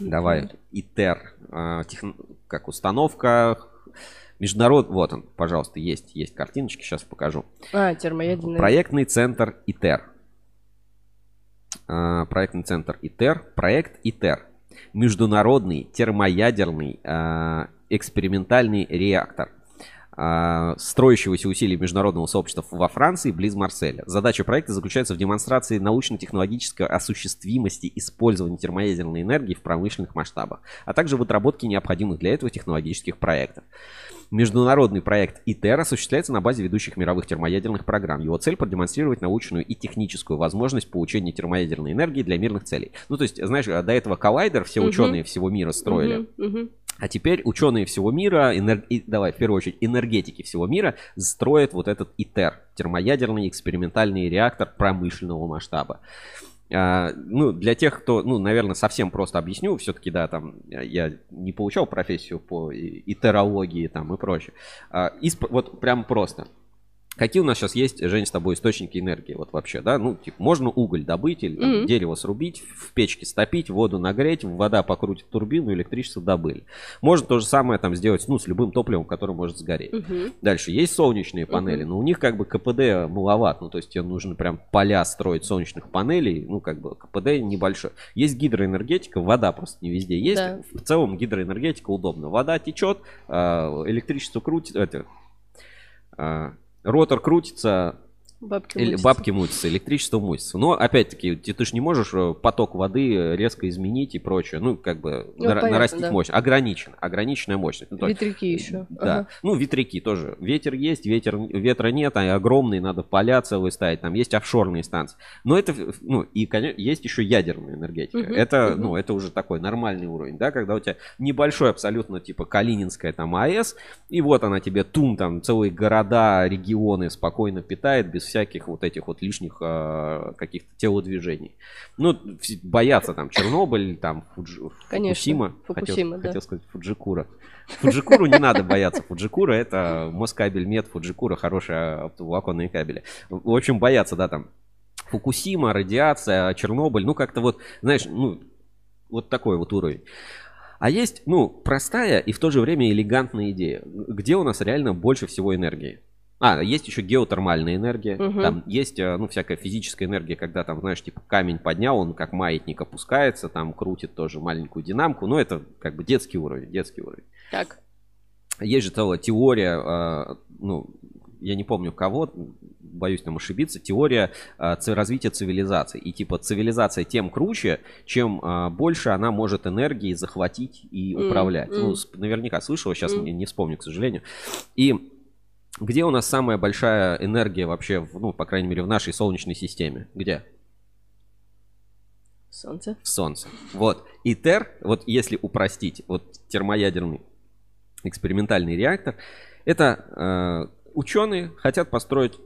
Давай, ИТЕР, а, тех, как установка, международ, вот он, пожалуйста, есть, есть картиночки, сейчас покажу. А, термоядерный. Проектный центр ИТЕР. А, проектный центр ИТЕР, проект ИТЕР. Международный термоядерный а, экспериментальный реактор. А, строящегося усилий международного сообщества во Франции, близ Марселя. Задача проекта заключается в демонстрации научно-технологической осуществимости использования термоядерной энергии в промышленных масштабах, а также в отработке необходимых для этого технологических проектов. Международный проект ИТЕР осуществляется на базе ведущих мировых термоядерных программ. Его цель продемонстрировать научную и техническую возможность получения термоядерной энергии для мирных целей. Ну, то есть, знаешь, до этого коллайдер все Мгм. ученые всего мира строили. Мгм, мгм. А теперь ученые всего мира, энер- и- давай, в первую очередь, энергетики всего мира строят вот этот ИТЕР, термоядерный экспериментальный реактор промышленного масштаба. А, ну, для тех, кто, ну, наверное, совсем просто объясню, все-таки, да, там, я- не получал профессию по итерологии там и прочее. А, исп- вот прям просто. Какие у нас сейчас есть, Жень, с тобой источники энергии, вот вообще, да? Ну, типа, можно уголь добыть или там, Мгм. дерево срубить, в печке стопить, воду нагреть, вода покрутит турбину, электричество добыли. Можно то же самое там сделать, ну, с любым топливом, которое может сгореть. Мгм. Дальше есть солнечные панели, но у них как бы КПД маловат, ну то есть тебе нужно прям поля строить солнечных панелей, ну как бы КПД небольшой. Есть гидроэнергетика, вода просто не везде есть. Да. В целом гидроэнергетика удобна. Вода течет, а, электричество крутит, это, а, ротор крутится, Бабки или мутятся. бабки мутятся, электричество мутится. Но опять-таки, ты, ты же не можешь э, поток воды резко изменить и прочее. Ну, как бы Ну, нар- понятно, нарастить да. мощность. Ограничено. Ограниченная мощность. Ну, есть Ветряки еще. да. Ну, ветряки тоже. Ветер есть, ветер, ветра нет, они огромные, надо поля целые ставить, там есть офшорные станции. Но это, ну, и, конечно, есть еще ядерная энергетика. Мгм, это, мгм. ну, это уже такой нормальный уровень, да, когда у тебя небольшой абсолютно, типа, Калининская там АЭС, и вот она тебе, тум, там, целые города, регионы спокойно питает, без всяких вот этих вот лишних а, каких-то телодвижений. Ну, боятся там Чернобыль, там, Фуджи, Конечно, Фукусима. Фукусима, хотел, да. хотел сказать Фуджикура. Фуджикуру не надо бояться. Фуджикура это Москабель Мед, Фуджикура хорошие оптоволоконные кабели. В общем, бояться, да, там. Фукусима, радиация, Чернобыль, ну как-то вот, знаешь, ну, вот такой вот уровень. А есть, ну, простая и в то же время элегантная идея. Где у нас реально больше всего энергии? А, есть еще геотермальная энергия. Мгм. Там есть, э, ну, всякая физическая энергия, когда там, знаешь, типа камень поднял, он как маятник опускается, там крутит тоже маленькую динамку. Но это как бы детский уровень, детский уровень. Так. Есть же целая теория, э, ну, я не помню кого, боюсь там ошибиться, теория э, развития цивилизации. И типа цивилизация тем круче, чем э, больше она может энергии захватить и управлять. м. Ну, с- наверняка слышала, сейчас М. не, не вспомню, к сожалению. И где у нас самая большая энергия вообще, ну, по крайней мере, в нашей Солнечной системе? Где? Солнце. Солнце. Вот. ИТЕР, вот если упростить, вот термоядерный экспериментальный реактор, это э, ученые хотят построить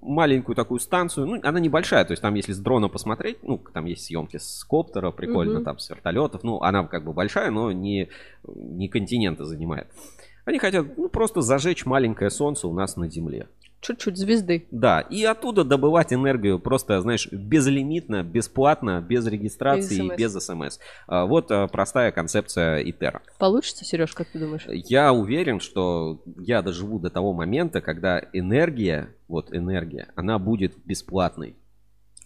маленькую такую станцию, ну, она небольшая, то есть там, если с дрона посмотреть, ну, там есть съемки с коптера, прикольно, Мгм. там, с вертолетов, ну, она как бы большая, но не, не континенты занимает. Они хотят, ну, просто зажечь маленькое солнце у нас на Земле. Чуть-чуть звезды. Да, и оттуда добывать энергию просто, знаешь, безлимитно, бесплатно, без регистрации, Без без смс. А, Вот а, простая концепция ИТЕРа. Получится, Сереж, как ты думаешь? Я уверен, что я доживу до того момента, когда энергия, вот энергия, она будет бесплатной.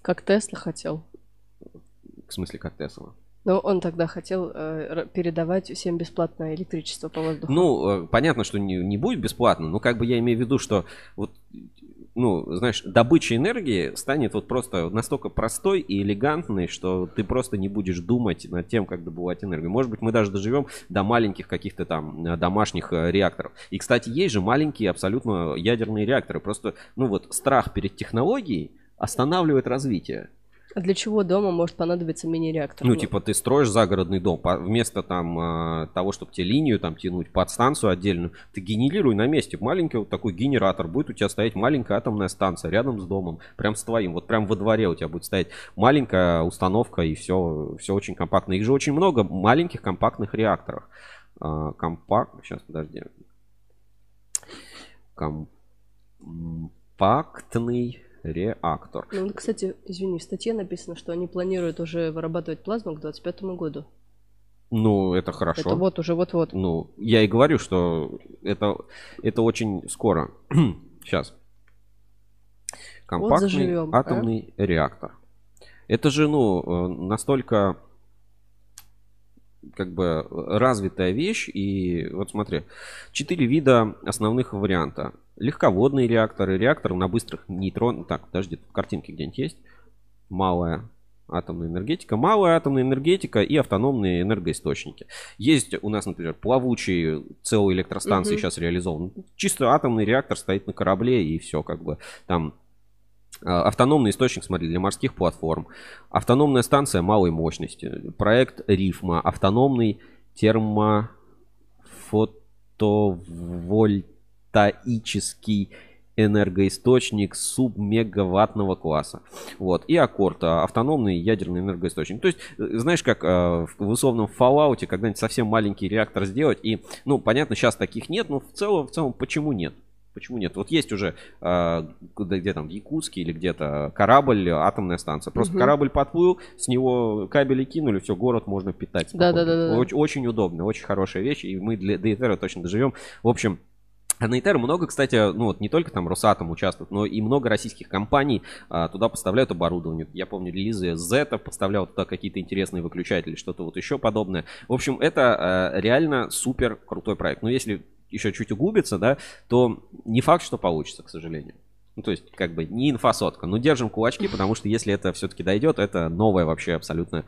Как Тесла хотел. В смысле, как Тесла. Но он тогда хотел э, передавать всем бесплатное электричество по воздуху. Ну, э, понятно, что не, не будет бесплатно, но как бы я имею в виду, что вот, ну, знаешь, добыча энергии станет вот просто настолько простой и элегантной, что ты просто не будешь думать над тем, как добывать энергию. Может быть, мы даже доживем до маленьких каких-то там э, домашних э, реакторов. И, кстати, есть же маленькие абсолютно ядерные реакторы. Просто, ну вот, страх перед технологией останавливает развитие. А для чего дома может понадобиться мини-реактор? Ну, типа, ты строишь загородный дом, вместо там а, того, чтобы тебе линию там тянуть, подстанцию отдельную, ты генерируй на месте. Маленький вот такой генератор. Будет у тебя стоять маленькая атомная станция рядом с домом, прям с твоим. Вот прям во дворе у тебя будет стоять маленькая установка, и все, все очень компактно. Их же очень много маленьких компактных реакторов. А, компакт... Сейчас, подожди. Компактный реактор. Ну, вот, кстати, извини, в статье написано, что они планируют уже вырабатывать плазму к 2025 году. Ну, это хорошо. Это вот уже вот-вот. Ну, я и говорю, что это, это очень скоро. Сейчас. Компактный заживем, а? атомный реактор. Это же, ну, э, настолько как бы развитая вещь. И вот смотри, четыре вида основных варианта. Легководные реакторы, реакторы на быстрых нейтронах. Так, подожди, тут картинки где-нибудь есть? Малая атомная энергетика, малая атомная энергетика и автономные энергоисточники. Есть у нас, например, плавучие целые электростанции Мгм. сейчас реализованы. Чисто атомный реактор стоит на корабле и все, как бы там Автономный источник, смотри, для морских платформ. Автономная станция малой мощности. Проект Рифма. Автономный термофотовольтаический энергоисточник субмегаваттного класса. Вот. И аккорд, а, автономный ядерный энергоисточник. То есть, э, знаешь, как э, в условном Fallout когда-нибудь совсем маленький реактор сделать. И, ну, понятно, сейчас таких нет, но в целом, в целом, почему нет? Почему нет? Вот есть уже э, где там в Якутске или где-то корабль, атомная станция. Просто Мгм. корабль подплыл, с него кабели кинули, все, город можно питать. спокойно. Да-да-да-да-да. Очень, очень удобно, очень хорошая вещь, и мы для Дейтера точно доживем. В общем, а на Итер много, кстати, ну вот не только там Росатом участвует, но и много российских компаний а, туда поставляют оборудование. Я помню, релизы Zeta поставлял туда какие-то интересные выключатели, что-то вот еще подобное. В общем, это а, реально супер крутой проект. Но если еще чуть углубиться, да, то не факт, что получится, к сожалению. Ну, то есть, как бы, не инфосотка. Но держим кулачки, потому что если это все-таки дойдет, это новое вообще абсолютно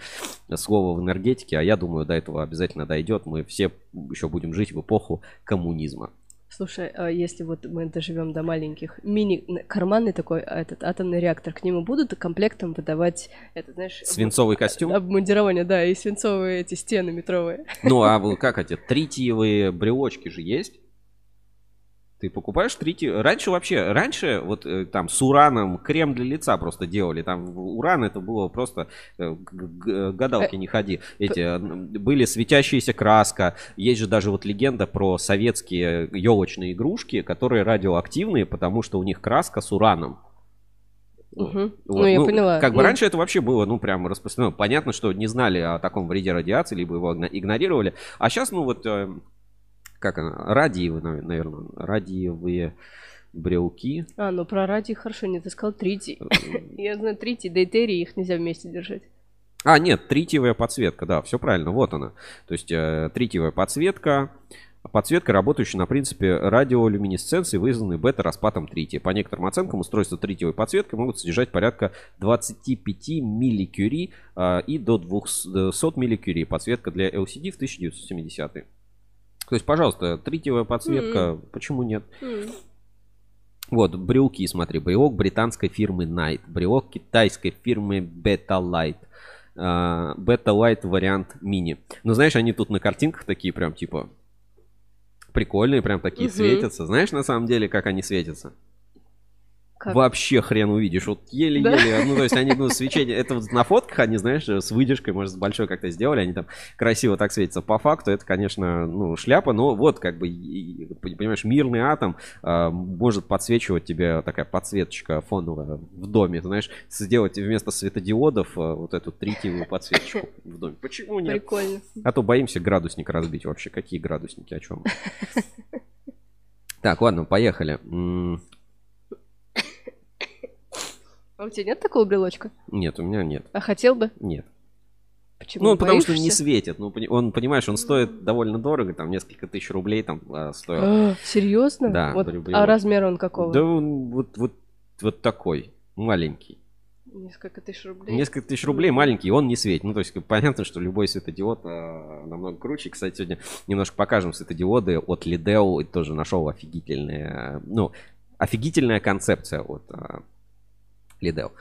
слово в энергетике. А я думаю, до этого обязательно дойдет. Мы все еще будем жить в эпоху коммунизма. Слушай, а если вот мы доживем до маленьких мини карманный такой а, этот атомный реактор, к нему будут комплектом выдавать это, знаешь, Свинцовый костюм. обмундирование, да, и свинцовые эти стены метровые. Ну, а как эти тритиевые брелочки же есть? Ты покупаешь трити... Раньше вообще, раньше вот э, там с ураном крем для лица просто делали. Там уран это было просто э, гадалки не ходи. Эти э, были светящаяся краска. Есть же даже вот легенда про советские елочные игрушки, которые радиоактивные, потому что у них краска с ураном. Мгм. Вот, Ну, я поняла. Как бы Ну, раньше это вообще было, ну, прям распространено. Понятно, что не знали о таком вреде радиации, либо его игно- игнорировали. А сейчас, ну, вот, э, как она, радиевые, наверное, радиевые брелки. А, ну про радий хорошо, не ты сказал тритий. Э, Я знаю тритий, дейтерий, их нельзя вместе держать. А, нет, тритиевая подсветка, да, все правильно, вот она. То есть э, тритиевая подсветка, подсветка, работающая на принципе радиолюминесценции, вызванной бета-распадом трития. По некоторым оценкам, устройства тритиевой подсветки могут содержать порядка 25 милликюри э, и до 200 милликюри. Подсветка для LCD в 1970-е. То есть, пожалуйста, тритиевая подсветка, почему нет? М. Вот, брелки, смотри, брелок британской фирмы Night, брелок китайской фирмы Beta Light, а, Beta Light вариант мини. Ну, знаешь, они тут на картинках такие прям, типа, прикольные, прям такие Мгм. светятся. Знаешь, на самом деле, как они светятся? Как? Вообще хрен увидишь. Вот еле-еле. Ну, то есть они, ну, свечение. Это вот на фотках они, знаешь, с выдержкой, может, с большой как-то сделали. Они там красиво так светятся. По факту это, конечно, ну, шляпа. Но вот, как бы, понимаешь, мирный атом а, может подсвечивать тебе такая подсветочка фоновая в доме. Знаешь, сделать вместо светодиодов а, вот эту тритиевую подсветочку в доме. Почему нет? Прикольно. А то боимся градусник разбить вообще. Какие градусники, о чем? Так, ладно, поехали. А у тебя нет такого брелочка? Нет, у меня нет. А хотел бы? Нет. Почему? Ну, потому что не светит. Ну, он, понимаешь, он стоит довольно дорого, там несколько тысяч рублей там а, стоил. А, Серьезно? Да, Вот, а размер он какого? Да он вот, вот, вот такой, маленький. Несколько тысяч рублей. Несколько тысяч рублей, маленький, он не светит. Ну, то есть, понятно, что любой светодиод а, намного круче. Кстати, сегодня немножко покажем светодиоды от Lidl. И тоже нашел офигительные, ну, офигительная концепция от а, Lidl.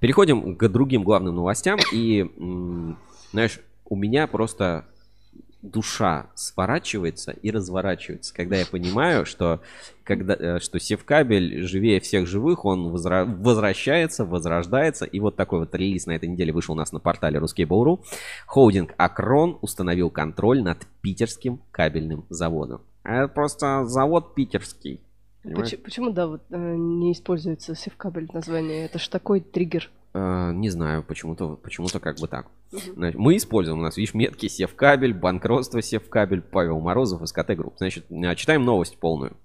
Переходим к другим главным новостям. И, знаешь, у меня просто душа сворачивается и разворачивается, когда я понимаю, что, когда, э, что Севкабель живее всех живых, он возра- возвращается, возрождается. И вот такой вот релиз на этой неделе вышел у нас на портале Ruskable.ru. Холдинг Акрон установил контроль над питерским кабельным заводом. Это просто завод питерский. Понимаешь? Поч- Почему, да, вот э, не используется севкабель название? Это ж такой триггер. Э, не знаю, почему-то почему-то как бы так. Значит, мы используем, у нас, видишь, метки Севкабель, банкротство Севкабель, Павел Морозов, СКТ Групп. Значит, э, читаем новость полную.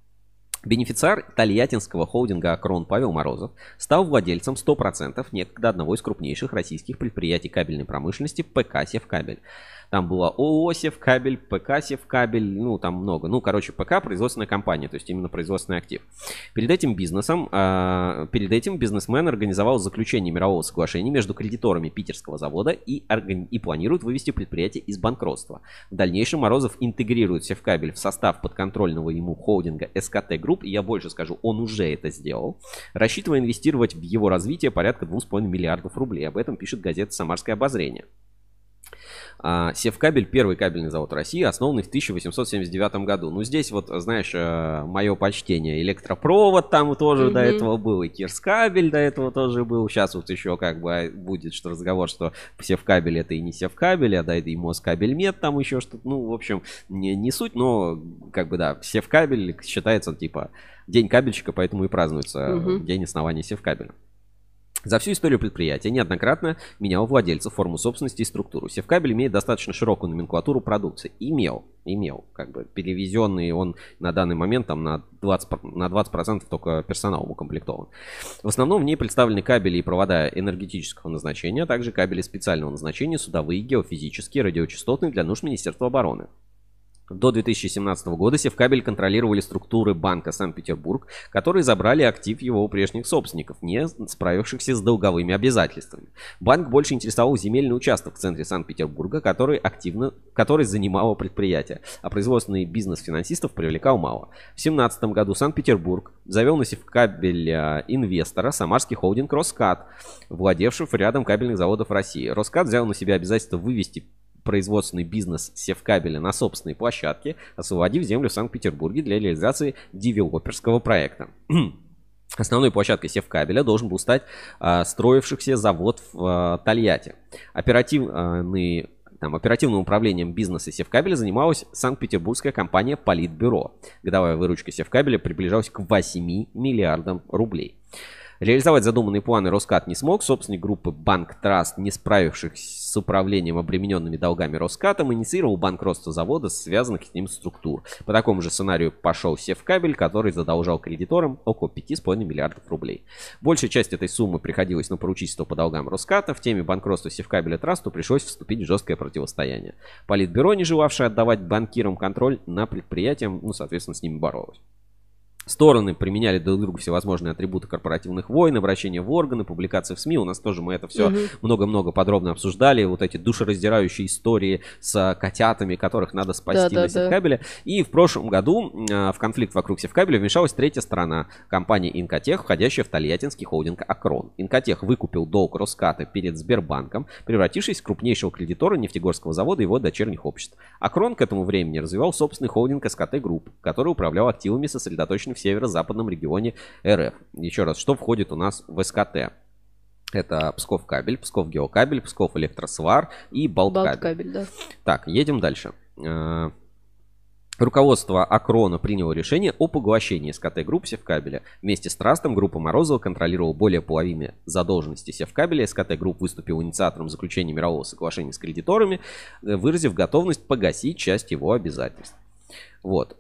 Бенефициар тольяттинского холдинга «Акрон» Павел Морозов стал владельцем 100% некогда одного из крупнейших российских предприятий кабельной промышленности ПК «Севкабель». Там было ООО Севкабель, ПК Севкабель, ну, там много. Ну, короче, ПК производственная компания, то есть именно производственный актив. Перед этим бизнесом, э, перед этим бизнесмен организовал заключение мирового соглашения между кредиторами питерского завода и, органи- и планирует вывести предприятие из банкротства. В дальнейшем Морозов интегрирует Севкабель в состав подконтрольного ему холдинга СКТ Групп, и я больше скажу, он уже это сделал, рассчитывая инвестировать в его развитие порядка 2,5 миллиардов рублей. Об этом пишет газета «Самарское обозрение». А, Севкабель, первый кабельный завод России, основанный в 1879 году. Ну, здесь вот, знаешь, э, мое почтение. Электропровод там тоже Мгм. до этого был, и Кирскабель до этого тоже был. Сейчас вот еще как бы будет что разговор, что Севкабель это и не Севкабель, а да, это и Москабельмет там еще что-то. Ну, в общем, не, не суть, но как бы да, Севкабель считается типа день кабельщика, поэтому и празднуется Мгм. день основания Севкабеля. За всю историю предприятия неоднократно менял владельцев, форму собственности и структуру. Севкабель имеет достаточно широкую номенклатуру продукции. Имел, имел, как бы перевезенный он на данный момент там на 20, пр- на 20% только персоналом укомплектован. В основном в ней представлены кабели и провода энергетического назначения, а также кабели специального назначения, судовые, геофизические, радиочастотные для нужд Министерства обороны. До 2017 года Севкабель контролировали структуры Банка Санкт-Петербург, которые забрали актив его прежних собственников, не справившихся с долговыми обязательствами. Банк больше интересовал земельный участок в центре Санкт-Петербурга, который активно, который занимало предприятие, а производственный бизнес финансистов привлекал мало. В 2017 году Санкт-Петербург завел на Севкабель инвестора самарский холдинг Роскат, владевший рядом кабельных заводов России. Роскат взял на себя обязательство вывести производственный бизнес Севкабеля на собственной площадке, освободив землю в Санкт-Петербурге для реализации девелоперского проекта. Основной площадкой Севкабеля должен был стать а, строившийся завод в а, Тольятти. Оперативный там, оперативным управлением бизнеса Севкабеля занималась Санкт-Петербургская компания Политбюро. Годовая выручка Севкабеля приближалась к 8 миллиардам рублей. Реализовать задуманные планы Роскат не смог. Собственник группы Банк Траст, не справившись с управлением обремененными долгами Роскатом, инициировал банкротство завода, связанных с ним структур. По такому же сценарию пошел Севкабель, который задолжал кредиторам около 5,5 миллиардов рублей. Большая часть этой суммы приходилась на поручительство по долгам Росската. В теме банкротства Севкабеля Трасту пришлось вступить в жесткое противостояние. Политбюро, не желавшее отдавать банкирам контроль на предприятиям, ну, соответственно, с ними боролось. Стороны применяли друг другу всевозможные атрибуты корпоративных войн, обращения в органы, публикации в СМИ. У нас тоже мы это все Мгм. много-много подробно обсуждали. Вот эти душераздирающие истории с котятами, которых надо спасти Да-да-да. на Севкабеле. И в прошлом году э, в конфликт вокруг Севкабеля вмешалась третья сторона. Компания Инкотех, входящая в тольяттинский холдинг Акрон. Инкотех выкупил долг Росската перед Сбербанком, превратившись в крупнейшего кредитора нефтегорского завода и его дочерних обществ. Акрон к этому времени развивал собственный холдинг СКТ Групп, который управлял активами, сосредоточенными в северо-западном регионе РФ. Еще раз, что входит у нас в СКТ? Это Псков кабель, Псков геокабель, Псков электросвар и Балткабель. Балткабель, да. Так, едем дальше. Э, Руководство Акрона приняло решение о поглощении СКТ групп Севкабеля. Вместе с Трастом группа Морозова контролировала более половины задолженности Севкабеля. СКТ групп выступил инициатором заключения мирового соглашения с кредиторами, э, выразив готовность погасить часть его обязательств. Вот.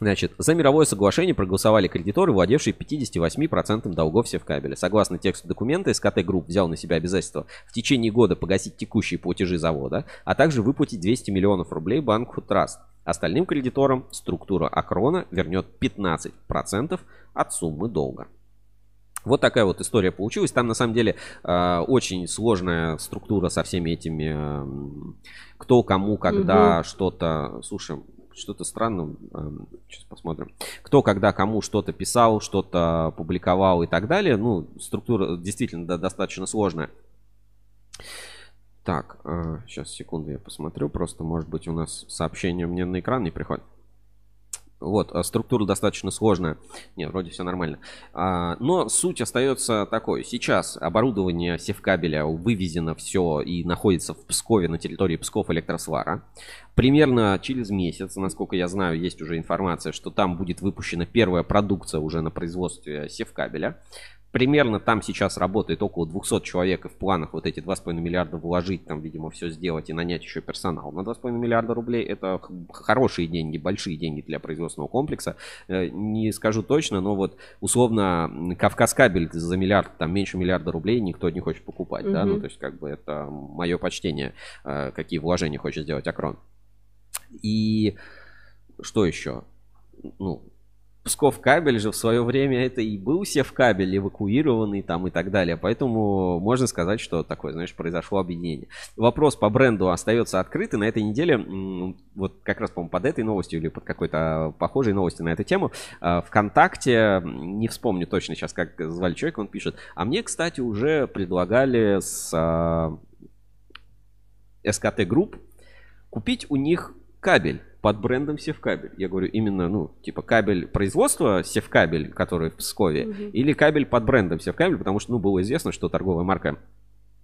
Значит, за мировое соглашение проголосовали кредиторы, владевшие 58% долгов Севкабеля. Согласно тексту документа, СКТ Групп взял на себя обязательство в течение года погасить текущие платежи завода, а также выплатить 200 миллионов рублей банку Траст. Остальным кредиторам структура Акрона вернет 15% от суммы долга. Вот такая вот история получилась. Там на самом деле э, очень сложная структура со всеми этими, э, кто кому, когда что-то. Слушай, что-то странно. Сейчас посмотрим. Кто, когда, кому что-то писал, что-то публиковал и так далее. Ну, структура действительно достаточно сложная. Так, сейчас секунду я посмотрю. Просто, может быть, у нас сообщение мне на экран не приходит. Вот, а структура достаточно сложная. Нет, вроде все нормально. А, но суть остается такой. Сейчас оборудование севкабеля вывезено все и находится в Пскове на территории Псков электросвара. Примерно через месяц, насколько я знаю, есть уже информация, что там будет выпущена первая продукция уже на производстве севкабеля. Примерно там сейчас работает около 200 человек, и в планах вот эти 2,5 миллиарда вложить, там, видимо, все сделать и нанять еще персонал. На 2,5 миллиарда рублей это хорошие деньги, большие деньги для производственного комплекса. Э, Не скажу точно, но вот условно м, Кавказ кабель за миллиард, там меньше миллиарда рублей никто не хочет покупать, да, ну то есть как бы это мое почтение, э, какие вложения хочет сделать Акрон. И что еще? Ну, Псков кабель же в свое время это и был севкабель эвакуированный там и так далее. Поэтому можно сказать, что такое, знаешь, произошло объединение. Вопрос по бренду остается открытый. На этой неделе, вот как раз, по-моему, под этой новостью или под какой-то похожей новостью на эту тему, а, ВКонтакте, не вспомню точно сейчас, как звали человека, он пишет, а мне, кстати, уже предлагали с а, СКТ Групп купить у них кабель под брендом Севкабель. Я говорю, именно, ну, типа кабель производства Севкабель, который в Пскове, Мгм. или кабель под брендом Севкабель, потому что, ну, было известно, что торговая марка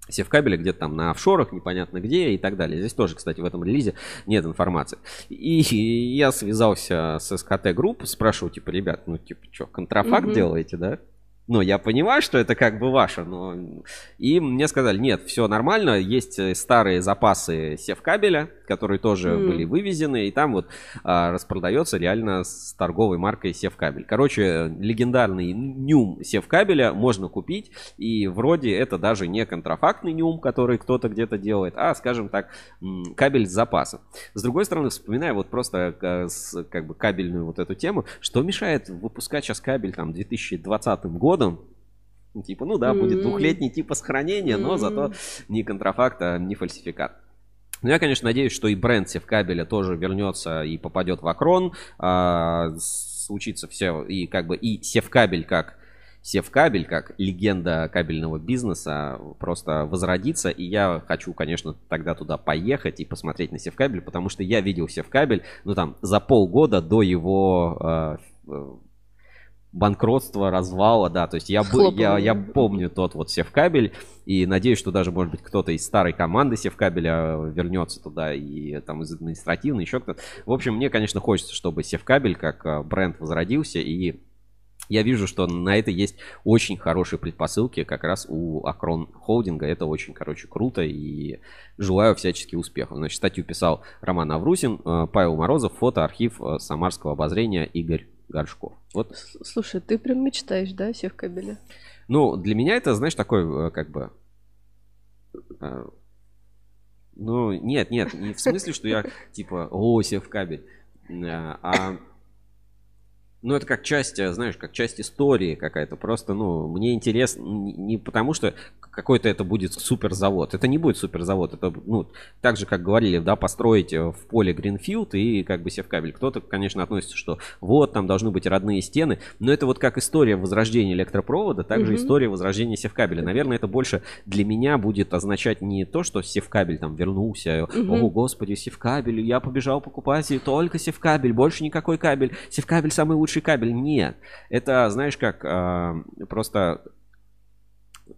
Севкабеля где-то там на офшорах, непонятно где и так далее. Здесь тоже, кстати, в этом релизе нет информации. И я связался с СКТ Групп, спрашиваю, типа, ребят, ну, типа, что, контрафакт Мгм. делаете, да? Ну, я понимаю, что это как бы ваше, но... И мне сказали, нет, все нормально, есть э, старые запасы севкабеля, которые тоже М. были вывезены, и там вот а, распродается реально с торговой маркой севкабель. Короче, легендарный NYM севкабеля можно купить, и вроде это даже не контрафактный нюм, который кто-то где-то делает, а, скажем так, кабель с запасом. С другой стороны, вспоминая вот просто с, как бы кабельную вот эту тему, что мешает выпускать сейчас кабель там 2020 годом, Типа, ну да, будет М. двухлетний типа сохранения, но М. зато не контрафакт, а не фальсификат. Ну, я, конечно, надеюсь, что и бренд Севкабеля тоже вернется и попадет в Акрон. а, случится все, и как бы и Севкабель как Севкабель, как легенда кабельного бизнеса, просто возродится. И я хочу, конечно, тогда туда поехать и посмотреть на Севкабель, потому что я видел Севкабель, ну, там, за полгода до его э, э, банкротства, развала, да, то есть я, бы, я, я помню тот вот Севкабель, и надеюсь, что даже, может быть, кто-то из старой команды Севкабеля вернется туда, и там из административной, еще кто-то. В общем, мне, конечно, хочется, чтобы Севкабель как э, бренд возродился, и я вижу, что на это есть очень хорошие предпосылки как раз у Акрон Холдинга. Это очень, короче, круто и желаю всячески успехов. Значит, статью писал Роман Аврусин, э, Павел Морозов, фото, архив э, Самарского обозрения Игорь Горшков. Вот Слушай, ты прям мечтаешь, да, севкабеля? Ну, для меня это, знаешь, такой, э, как бы... э, Ну, нет, нет, не в смысле, что я, типа, о, в кабель. Э, А... Ну, это как часть, э, знаешь, как часть истории какая-то. Просто, ну, мне интересно не потому, что какой-то это будет суперзавод. Это не будет суперзавод. Это, ну, так же, как говорили, да, построить э, в поле Гринфилд и как бы севкабель. Кто-то, конечно, относится, что вот, там должны быть родные стены. Но это вот как история возрождения электропровода, также Мгм. история возрождения севкабеля. Наверное, это больше для меня будет означать не то, что севкабель там вернулся. Мгм. О, господи, севкабель, я побежал покупать и только севкабель, больше никакой кабель. Севкабель самый лучший кабель. Нет. Это, знаешь, как а, просто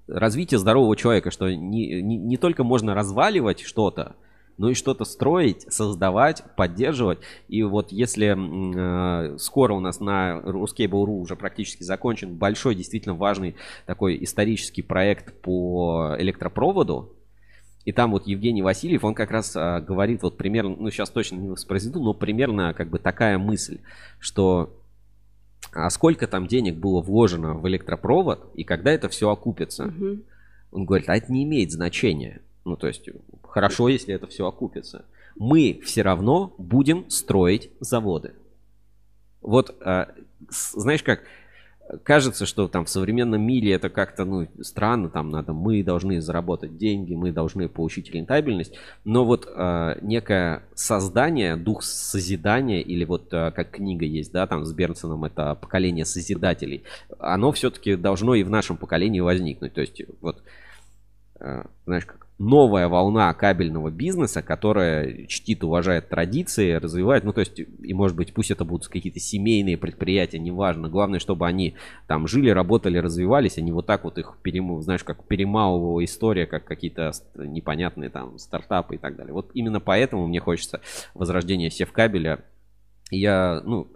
развитие здорового человека, что не, не, не только можно разваливать что-то, но и что-то строить, создавать, поддерживать. И вот если э, скоро у нас на Ruskable.ru уже практически закончен большой, действительно важный такой исторический проект по электропроводу, и там вот Евгений Васильев, он как раз а, говорит вот примерно, ну сейчас точно не воспроизведу, но примерно как бы такая мысль, что а сколько там денег было вложено в электропровод, и когда это все окупится. Мгм. Он говорит, а это не имеет значения. Ну, то есть, хорошо, если это все окупится. Мы все равно будем строить заводы. Вот, с- знаешь как, кажется, что там в современном мире это как-то, ну, странно, там надо, мы должны заработать деньги, мы должны получить рентабельность, но вот а, некое создание, дух созидания, или вот а, как книга есть, да, там с Бернсоном, это поколение созидателей, оно все-таки должно и в нашем поколении возникнуть, то есть вот э, знаешь, как новая волна кабельного бизнеса, которая чтит, уважает традиции, развивает, ну, то есть, и, может быть, пусть это будут какие-то семейные предприятия, неважно, главное, чтобы они там жили, работали, развивались, а не вот так вот их, знаешь, как перемалывала история, как какие-то непонятные там стартапы и так далее. Вот именно поэтому мне хочется возрождения севкабеля. Я, ну,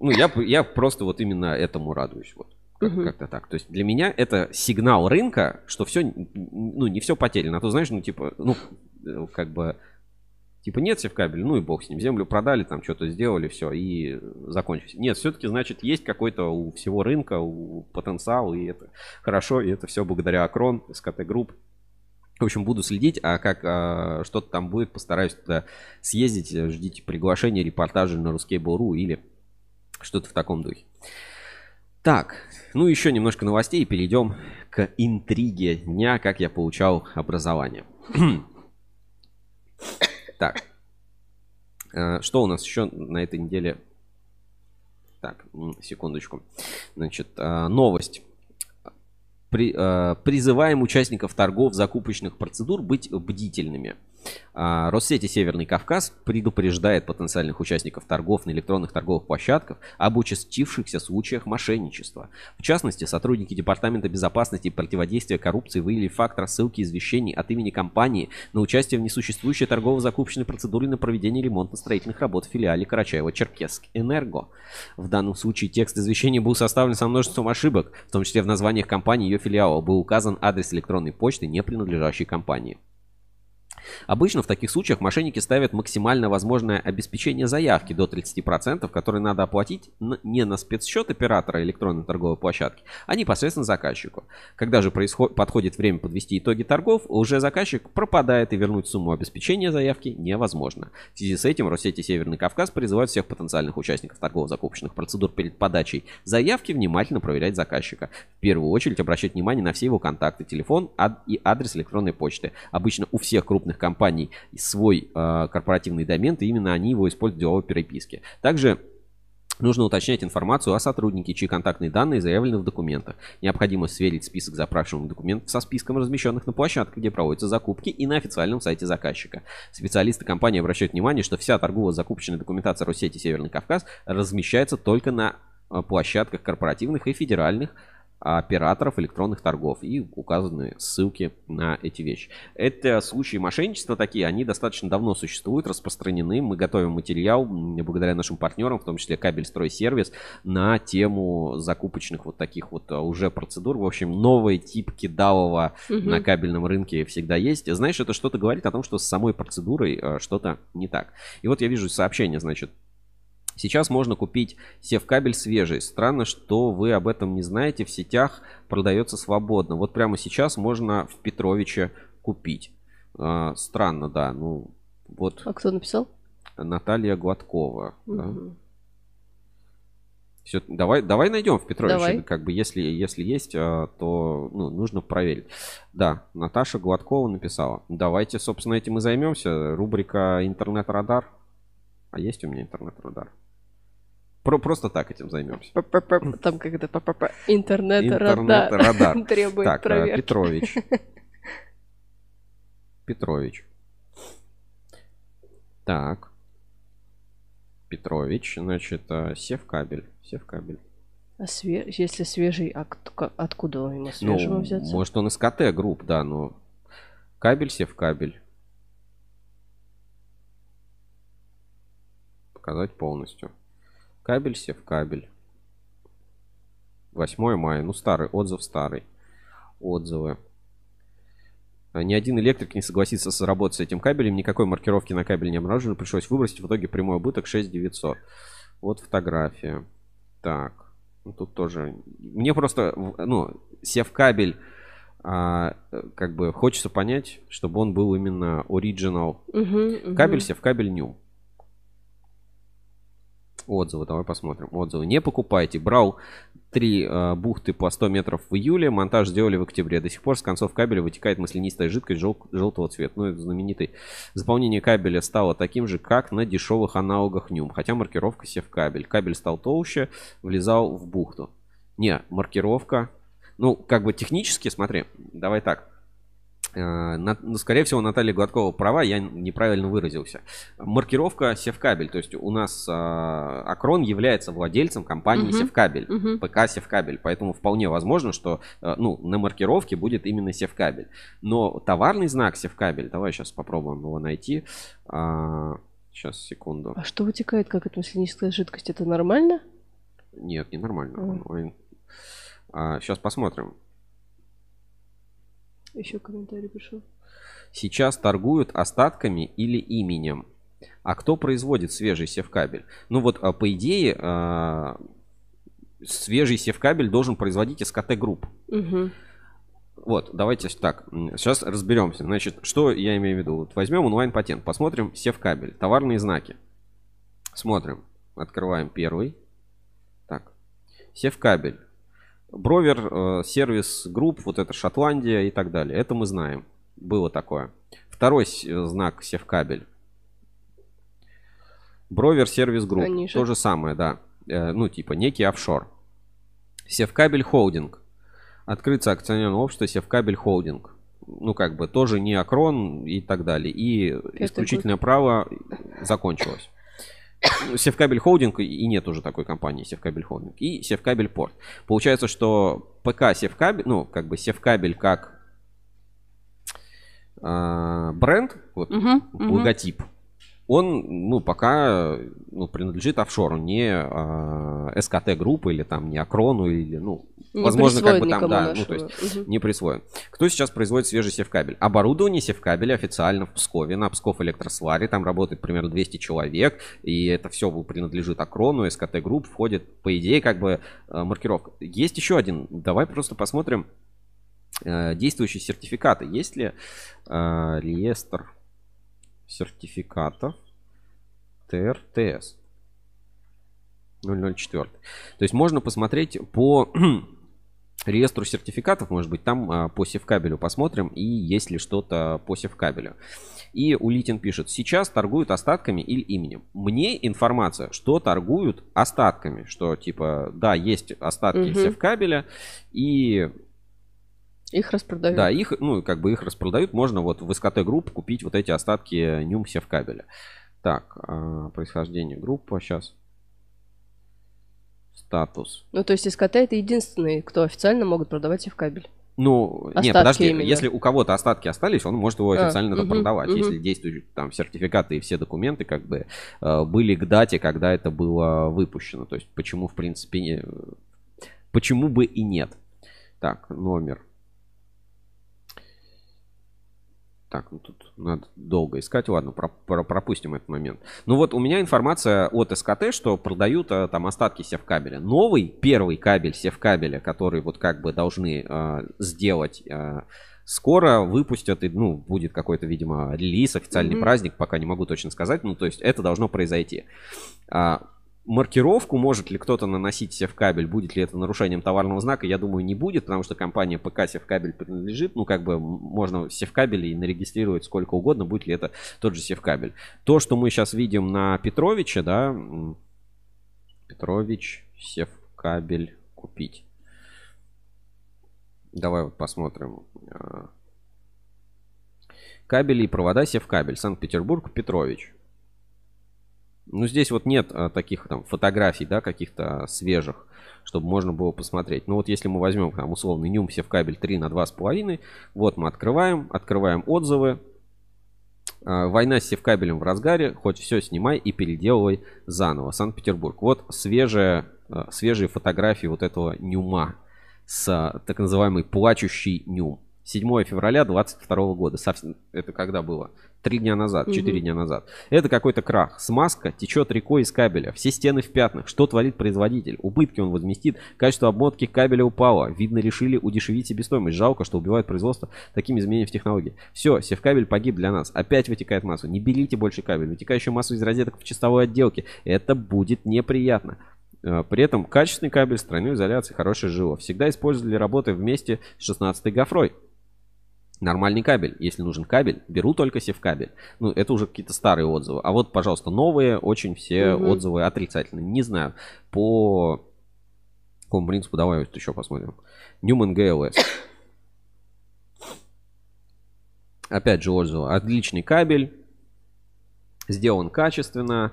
ну, я, я просто вот именно этому радуюсь, вот, Мгм. Как-то так. То есть для меня это сигнал рынка, что все, ну, не все потеряно. А то, знаешь, ну, типа, ну, э, как бы, типа, нет севкабеля, ну и бог с ним. Землю продали, там что-то сделали, все, и закончилось. Нет, все-таки, значит, есть какой-то у всего рынка, у потенциал, и это хорошо, и это все благодаря Акрон, СКТ Групп. В общем, буду следить, а как а, что-то там будет, постараюсь туда съездить. Ждите приглашения, репортажи на Ruskable.ru или что-то в таком духе. Так, ну еще немножко новостей и перейдем к интриге дня, как я получал образование. Так, э, что у нас еще на этой неделе? Так, секундочку. Значит, э, новость. При- э, призываем участников торгов закупочных процедур быть бдительными. А, Россети Северный Кавказ предупреждает потенциальных участников торгов на электронных торговых площадках об участившихся случаях мошенничества. В частности, сотрудники Департамента безопасности и противодействия коррупции выявили факт рассылки извещений от имени компании на участие в несуществующей торгово-закупочной процедуре на проведение ремонтно-строительных работ в филиале Карачаево-Черкесск Энерго. В данном случае текст извещения был составлен со множеством ошибок, в том числе в названиях компании и ее филиала был указан адрес электронной почты, не принадлежащей компании. Обычно в таких случаях мошенники ставят максимально возможное обеспечение заявки до 30%, которые надо оплатить не на спецсчет оператора электронной торговой площадки, а непосредственно заказчику. Когда же происход- подходит время подвести итоги торгов, уже заказчик пропадает и вернуть сумму обеспечения заявки невозможно. В связи с этим Россети Северный Кавказ призывает всех потенциальных участников торгово-закупочных процедур перед подачей заявки внимательно проверять заказчика. В первую очередь обращать внимание на все его контакты, телефон ад- и адрес электронной почты. Обычно у всех крупных компаний свой э, корпоративный домен, и именно они его используют в деловой переписке. Также Нужно уточнять информацию о сотруднике, чьи контактные данные заявлены в документах. Необходимо сверить список запрашиваемых документов со списком размещенных на площадке, где проводятся закупки, и на официальном сайте заказчика. Специалисты компании обращают внимание, что вся торгово-закупочная документация Россети Северный Кавказ размещается только на э, площадках корпоративных и федеральных операторов электронных торгов и указаны ссылки на эти вещи. Это случаи мошенничества такие, они достаточно давно существуют, распространены. Мы готовим материал благодаря нашим партнерам, в том числе кабель стройсервис, на тему закупочных вот таких вот а, уже процедур. В общем, новый тип кидалова Мгм. на кабельном рынке всегда есть. Знаешь, это что-то говорит о том, что с самой процедурой а, что-то не так. И вот я вижу сообщение, значит, Сейчас можно купить севкабель свежий. Странно, что вы об этом не знаете. В сетях продается свободно. Вот прямо сейчас можно в Петровиче купить. А, странно, да. Ну, вот А кто написал? Наталья Гладкова. да. Мгм. Всё, давай, давай найдем в Петровиче. Давай. Как бы если, если есть, а, то ну, нужно проверить. Да, Наташа Гладкова написала. Давайте, собственно, этим и займемся. Рубрика «Интернет-радар». А есть у меня интернет-радар? Про, просто так этим займемся. Там как это п-п-п. Интернет-радар. Интернет-радар. Требует Так, а, проверки. Петрович. Петрович. Так. Петрович, значит, а, севкабель. Севкабель. А све- если свежий, а откуда ему Ну, свежего взяться? может, он из КТ групп, да, но кабель, севкабель. Показать полностью. Кабель, севкабель. 8 мая. Ну, старый, отзыв старый. Отзывы. А Ни один электрик не согласится сработать с этим кабелем. Никакой маркировки на кабель не обнаружено. Пришлось выбросить. В итоге прямой убыток 6900. Вот фотография. Так. Ну, тут тоже. Мне просто, ну, сев-кабель, а, э, как бы хочется понять, чтобы он был именно оригинал. Мгм, мгм. Кабель сев-кабель ню. Отзывы, давай посмотрим. Отзывы. Не покупайте. Брал три э, бухты по 100 метров в июле. Монтаж сделали в октябре. До сих пор с концов кабеля вытекает маслянистая жидкость жел- желтого цвета. Ну, это знаменитый. Заполнение кабеля стало таким же, как на дешевых аналогах нюм. Хотя маркировка сев-кабель. Кабель стал толще, влезал в бухту. Не, маркировка. Ну, как бы технически, смотри, давай так. Э, на- ну, скорее всего, Наталья Гладкова права, я неправильно выразился. Маркировка Севкабель, то есть у нас э, Акрон является владельцем компании Мгм. Севкабель, Мгм. ПК Севкабель, поэтому вполне возможно, что э, ну, на маркировке будет именно Севкабель. Но товарный знак Севкабель, давай сейчас попробуем его найти. сейчас, секунду. А что вытекает, как это маслянистая жидкость? Это нормально? Нет, ненормально. Мгм. Ой. сейчас посмотрим. Еще комментарий пришел. Сейчас торгуют остатками или именем. А кто производит свежий севкабель? Ну вот, а, по идее, а, свежий севкабель должен производить СКТ Групп. Угу. Вот, давайте так, сейчас разберемся. Значит, что я имею в виду? Вот возьмем онлайн-патент, посмотрим севкабель, товарные знаки. Смотрим, открываем первый. Так, севкабель. Бровер, э, сервис групп, вот это Шотландия и так далее. Это мы знаем. Было такое. Второй знак севкабель. Бровер сервис групп. То же самое, да. Э, ну, типа некий офшор. Севкабель холдинг. Открыться акционерное общество Севкабель холдинг. Ну, как бы тоже не Акрон и так далее. И Это исключительное будет... право закончилось. Севкабель холдинг и нет уже такой компании Севкабель холдинг. И Севкабель порт. Получается, что ПК Севкабель, ну, как бы Севкабель как э, бренд, вот, угу, логотип, угу он, ну, пока ну, принадлежит офшору, не э, СКТ группы или там не Акрону или, ну, не возможно, как бы там, да, ну, то есть угу. не присвоен. Кто сейчас производит свежий севкабель? Оборудование севкабеля официально в Пскове, на Псков электросваре, там работает примерно 200 человек, и это все принадлежит Акрону, СКТ групп, входит, по идее, как бы э, маркировка. Есть еще один, давай просто посмотрим э, действующие сертификаты. Есть ли э, реестр сертификатов ТРТС 004. То есть можно посмотреть по реестру сертификатов, может быть, там а, по севкабелю посмотрим, и есть ли что-то по севкабелю. И Улитин пишет, сейчас торгуют остатками или именем. Мне информация, что торгуют остатками, что типа, да, есть остатки угу. севкабеля, и их распродают. Да, их, ну, как бы их распродают. Можно вот в СКТ групп купить вот эти остатки Нюмсе в кабеле. Так, а, происхождение группы сейчас. Статус. Ну, то есть СКТ это единственный, кто официально могут продавать в кабель. Ну, остатки нет, подожди, именно. если у кого-то остатки остались, он может его а, официально а, угу, продавать. Угу. Если действуют там сертификаты и все документы как бы э, были к дате, когда это было выпущено. То есть почему, в принципе, не... почему бы и нет. Так, номер Так, ну тут надо долго искать. Ладно, про, про, пропустим этот момент. Ну вот у меня информация от СКТ, что продают а, там остатки севкабеля. Новый, первый кабель севкабеля, который вот как бы должны а, сделать а, скоро выпустят, и, ну, будет какой-то, видимо, релиз, официальный mm-hmm. праздник, пока не могу точно сказать. Ну, то есть это должно произойти. А, маркировку может ли кто-то наносить себе в кабель, будет ли это нарушением товарного знака, я думаю, не будет, потому что компания ПК Севкабель принадлежит, ну, как бы можно Севкабель и нарегистрировать сколько угодно, будет ли это тот же Севкабель. То, что мы сейчас видим на Петровиче, да, Петрович, Севкабель купить. Давай вот посмотрим. А, кабели и провода Севкабель, Санкт-Петербург, Петрович. Ну, здесь вот нет а, таких там фотографий, да, каких-то свежих, чтобы можно было посмотреть. Ну, вот если мы возьмем там условный Нюм кабель 3 на 2,5, вот мы открываем, открываем отзывы. А, война с севкабелем в разгаре, хоть все снимай и переделывай заново. Санкт-Петербург. Вот свежие, а, свежие фотографии вот этого Нюма с так называемый плачущий Нюм. 7 февраля 22 года. Это когда было? Три дня назад, четыре угу. дня назад. Это какой-то крах. Смазка течет рекой из кабеля. Все стены в пятнах. Что творит производитель? Убытки он возместит. Качество обмотки кабеля упало. Видно, решили удешевить себестоимость. Жалко, что убивают производство такими изменениями в технологии. Все, севкабель погиб для нас. Опять вытекает массу. Не берите больше кабель. Вытекающую массу из розеток в чистовой отделке. Это будет неприятно. Э, при этом качественный кабель с тройной изоляцией, хорошее жило. Всегда использовали работы вместе с 16 гофрой нормальный кабель. Если нужен кабель, беру только севкабель. Ну, это уже какие-то старые отзывы. А вот, пожалуйста, новые, очень все угу. отзывы отрицательные. Не знаю, по какому принципу, давай вот еще посмотрим. Newman GLS. Опять же отзывы. Отличный кабель. Сделан качественно.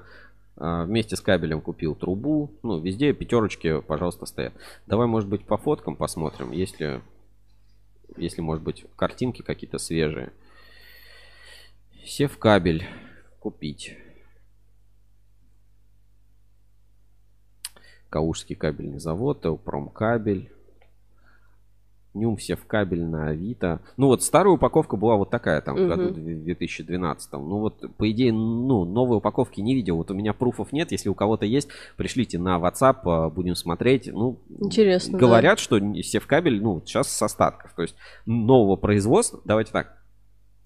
А, вместе с кабелем купил трубу. Ну, везде пятерочки, пожалуйста, стоят. Давай, может быть, по фоткам посмотрим, если если, может быть, картинки какие-то свежие. Сев кабель купить. Каушский кабельный завод, Элпром кабель. Нюм все в кабель на Авито. Ну вот старая упаковка была вот такая там в Мгм. году 2012. Ну вот по идее, ну новой упаковки не видел. Вот у меня пруфов нет. Если у кого-то есть, пришлите на WhatsApp, а, будем смотреть. Ну Интересно, да. говорят, что все в кабель, ну сейчас с остатков. То есть нового производства, давайте так,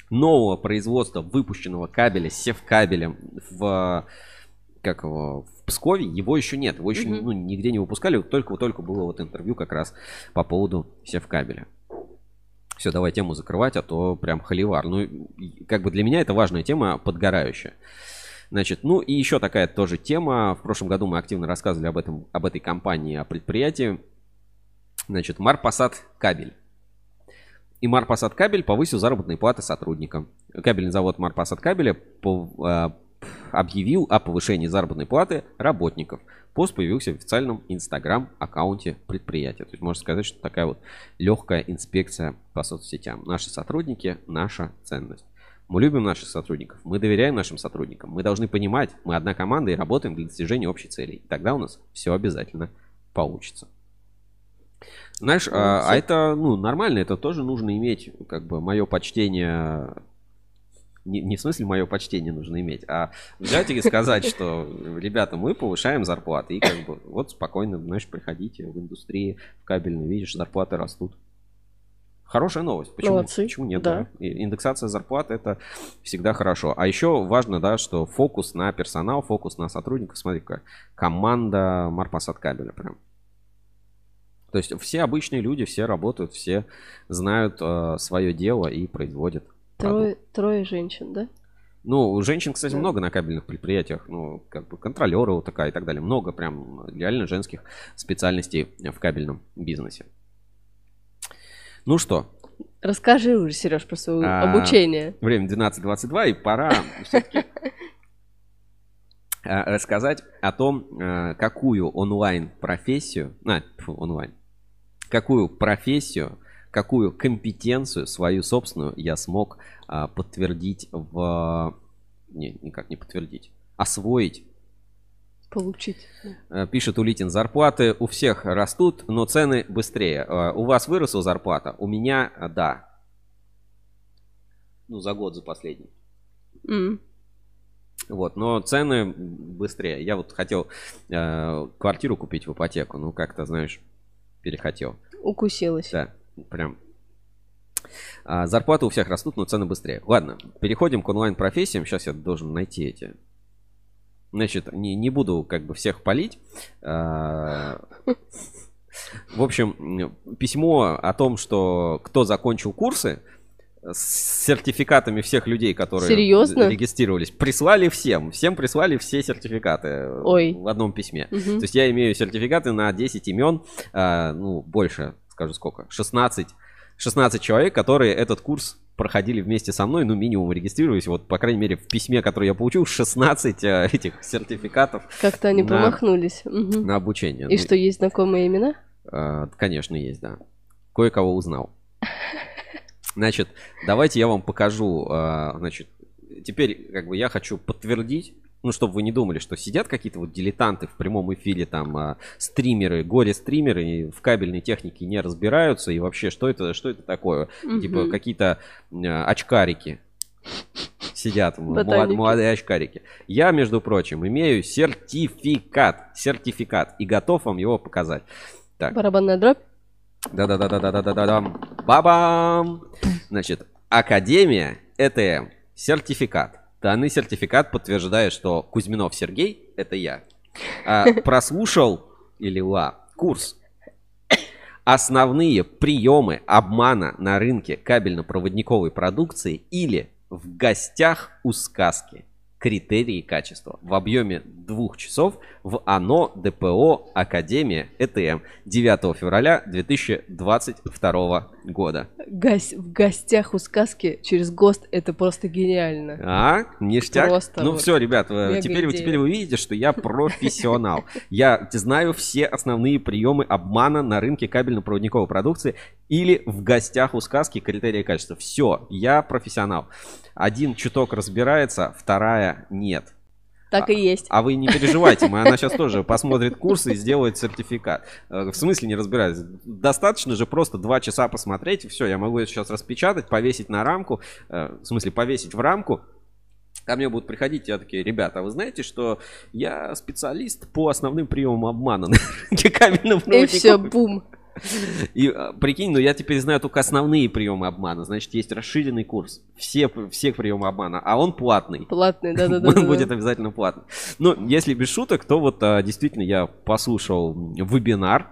нового производства выпущенного кабеля с севкабелем в как его, в Пскове, его еще нет. Его еще Мгм. ну, нигде не выпускали. Только, только было вот интервью как раз по поводу севкабеля. Все, давай тему закрывать, а то прям холивар. Ну, как бы для меня это важная тема, подгорающая. Значит, ну и еще такая тоже тема. В прошлом году мы активно рассказывали об этом, об этой компании, о предприятии. Значит, Марпасад кабель. И Марпасад кабель повысил заработные платы сотрудникам. Кабельный завод Марпасад кабеля а, объявил о повышении заработной платы работников. Пост появился в официальном инстаграм-аккаунте предприятия. То есть можно сказать, что такая вот легкая инспекция по соцсетям. Наши сотрудники – наша ценность. Мы любим наших сотрудников, мы доверяем нашим сотрудникам. Мы должны понимать, мы одна команда и работаем для достижения общей цели. И тогда у нас все обязательно получится. Знаешь, а, а это ну, нормально, это тоже нужно иметь, как бы, мое почтение не, не в смысле мое почтение нужно иметь, а взять и сказать, что, ребята, мы повышаем зарплаты, и как бы вот спокойно, знаешь, приходите в индустрии, в кабельную, видишь, зарплаты растут. Хорошая новость. Почему, Молодцы, почему нет? да. да? Индексация зарплат это всегда хорошо. А еще важно, да, что фокус на персонал, фокус на сотрудников. Смотри, как команда Марпасад кабеля прям. То есть все обычные люди, все работают, все знают э, свое дело и производят. Трое, трое женщин, да? Ну, женщин, кстати, Да. много на кабельных предприятиях, ну, как бы контролеры вот такая и так далее. Много прям реально женских специальностей в кабельном бизнесе. Ну что, Расскажи уже, Сереж, про свое А, обучение. время 12.22, и пора все-таки рассказать о том, э, какую онлайн-профессию, а, онлайн, какую профессию, какую компетенцию свою собственную я смог а, подтвердить в... Не, никак не подтвердить. Освоить Получить. Э, Пишет Улитин, зарплаты у всех растут, но цены быстрее. Э, У вас выросла зарплата? У меня, э, да. Ну, за год, за последний. М. Вот, но цены быстрее. Я вот хотел э, квартиру купить в ипотеку, ну, как-то, знаешь, перехотел. Укусилась. Да, прям. А, зарплаты у всех растут, но цены быстрее. Ладно, переходим к онлайн-профессиям. Сейчас я должен найти эти. Значит, не, не буду как бы всех палить. А, В общем, письмо о том, что кто закончил курсы с сертификатами всех людей, которые Серьезно? регистрировались, прислали всем. Всем прислали все сертификаты Ой. в одном письме. Мгм. То есть я имею сертификаты на 10 имен, а, ну, больше, скажу сколько, 16, 16 человек, которые этот курс проходили вместе со мной, ну, минимум регистрировались. Вот, по крайней мере, в письме, которое я получил, 16 а, этих сертификатов Как-то они На- промахнулись. Мгм. на обучение. И Ну, что, есть знакомые имена? а, конечно, есть, да. Кое-кого узнал. Значит, давайте я вам покажу. а, Значит, теперь как бы я хочу подтвердить, ну, чтобы вы не думали, что сидят какие-то вот дилетанты в прямом эфире, там, а, стримеры, горе-стримеры, в кабельной технике не разбираются, и вообще, что это, что это такое? Типа Мгм. какие-то а, очкарики сидят, молод- молодые очкарики. Я, между прочим, имею сертификат, сертификат, и готов вам его показать. Так. Барабанная дробь? Да-да-да-да-да-да-да-да. Бабам! Значит, Академия ЭТМ. Сертификат. Данный сертификат подтверждает, что Кузьминов Сергей – это я. А, прослушал или ла курс Основные приемы обмана на рынке кабельно-проводниковой продукции или в гостях у сказки. Критерии качества в объеме двух часов в ОНО ДПО Академия ЭТМ 9 февраля 2022 года. Гось- в гостях у сказки через ГОСТ это просто гениально. А, ништяк. Просто ну вот все, ребят, э, теперь, вы- теперь вы видите, что я профессионал. Я знаю все основные приемы обмана на рынке кабельно-проводниковой продукции или в гостях у сказки критерии качества. Все, я профессионал. Один чуток разбирается, вторая нет. Так и есть. А вы не переживайте, мы, она сейчас тоже посмотрит курс и сделает сертификат. Э, В смысле не разбираюсь? Достаточно же просто два часа посмотреть, и все, я могу это сейчас распечатать, повесить на рамку, э, в смысле повесить в рамку, Ко мне будут приходить, я такие, ребята, а вы знаете, что я специалист по основным приемам обмана на рынке кабельных И все, проводников?» бум. И а, прикинь, ну я теперь знаю только основные приемы обмана. Значит, есть расширенный курс. Все, все приемы обмана, а он платный. Платный, да-да-да. Он будет обязательно платный. Но если без шуток, то вот а, действительно я послушал вебинар.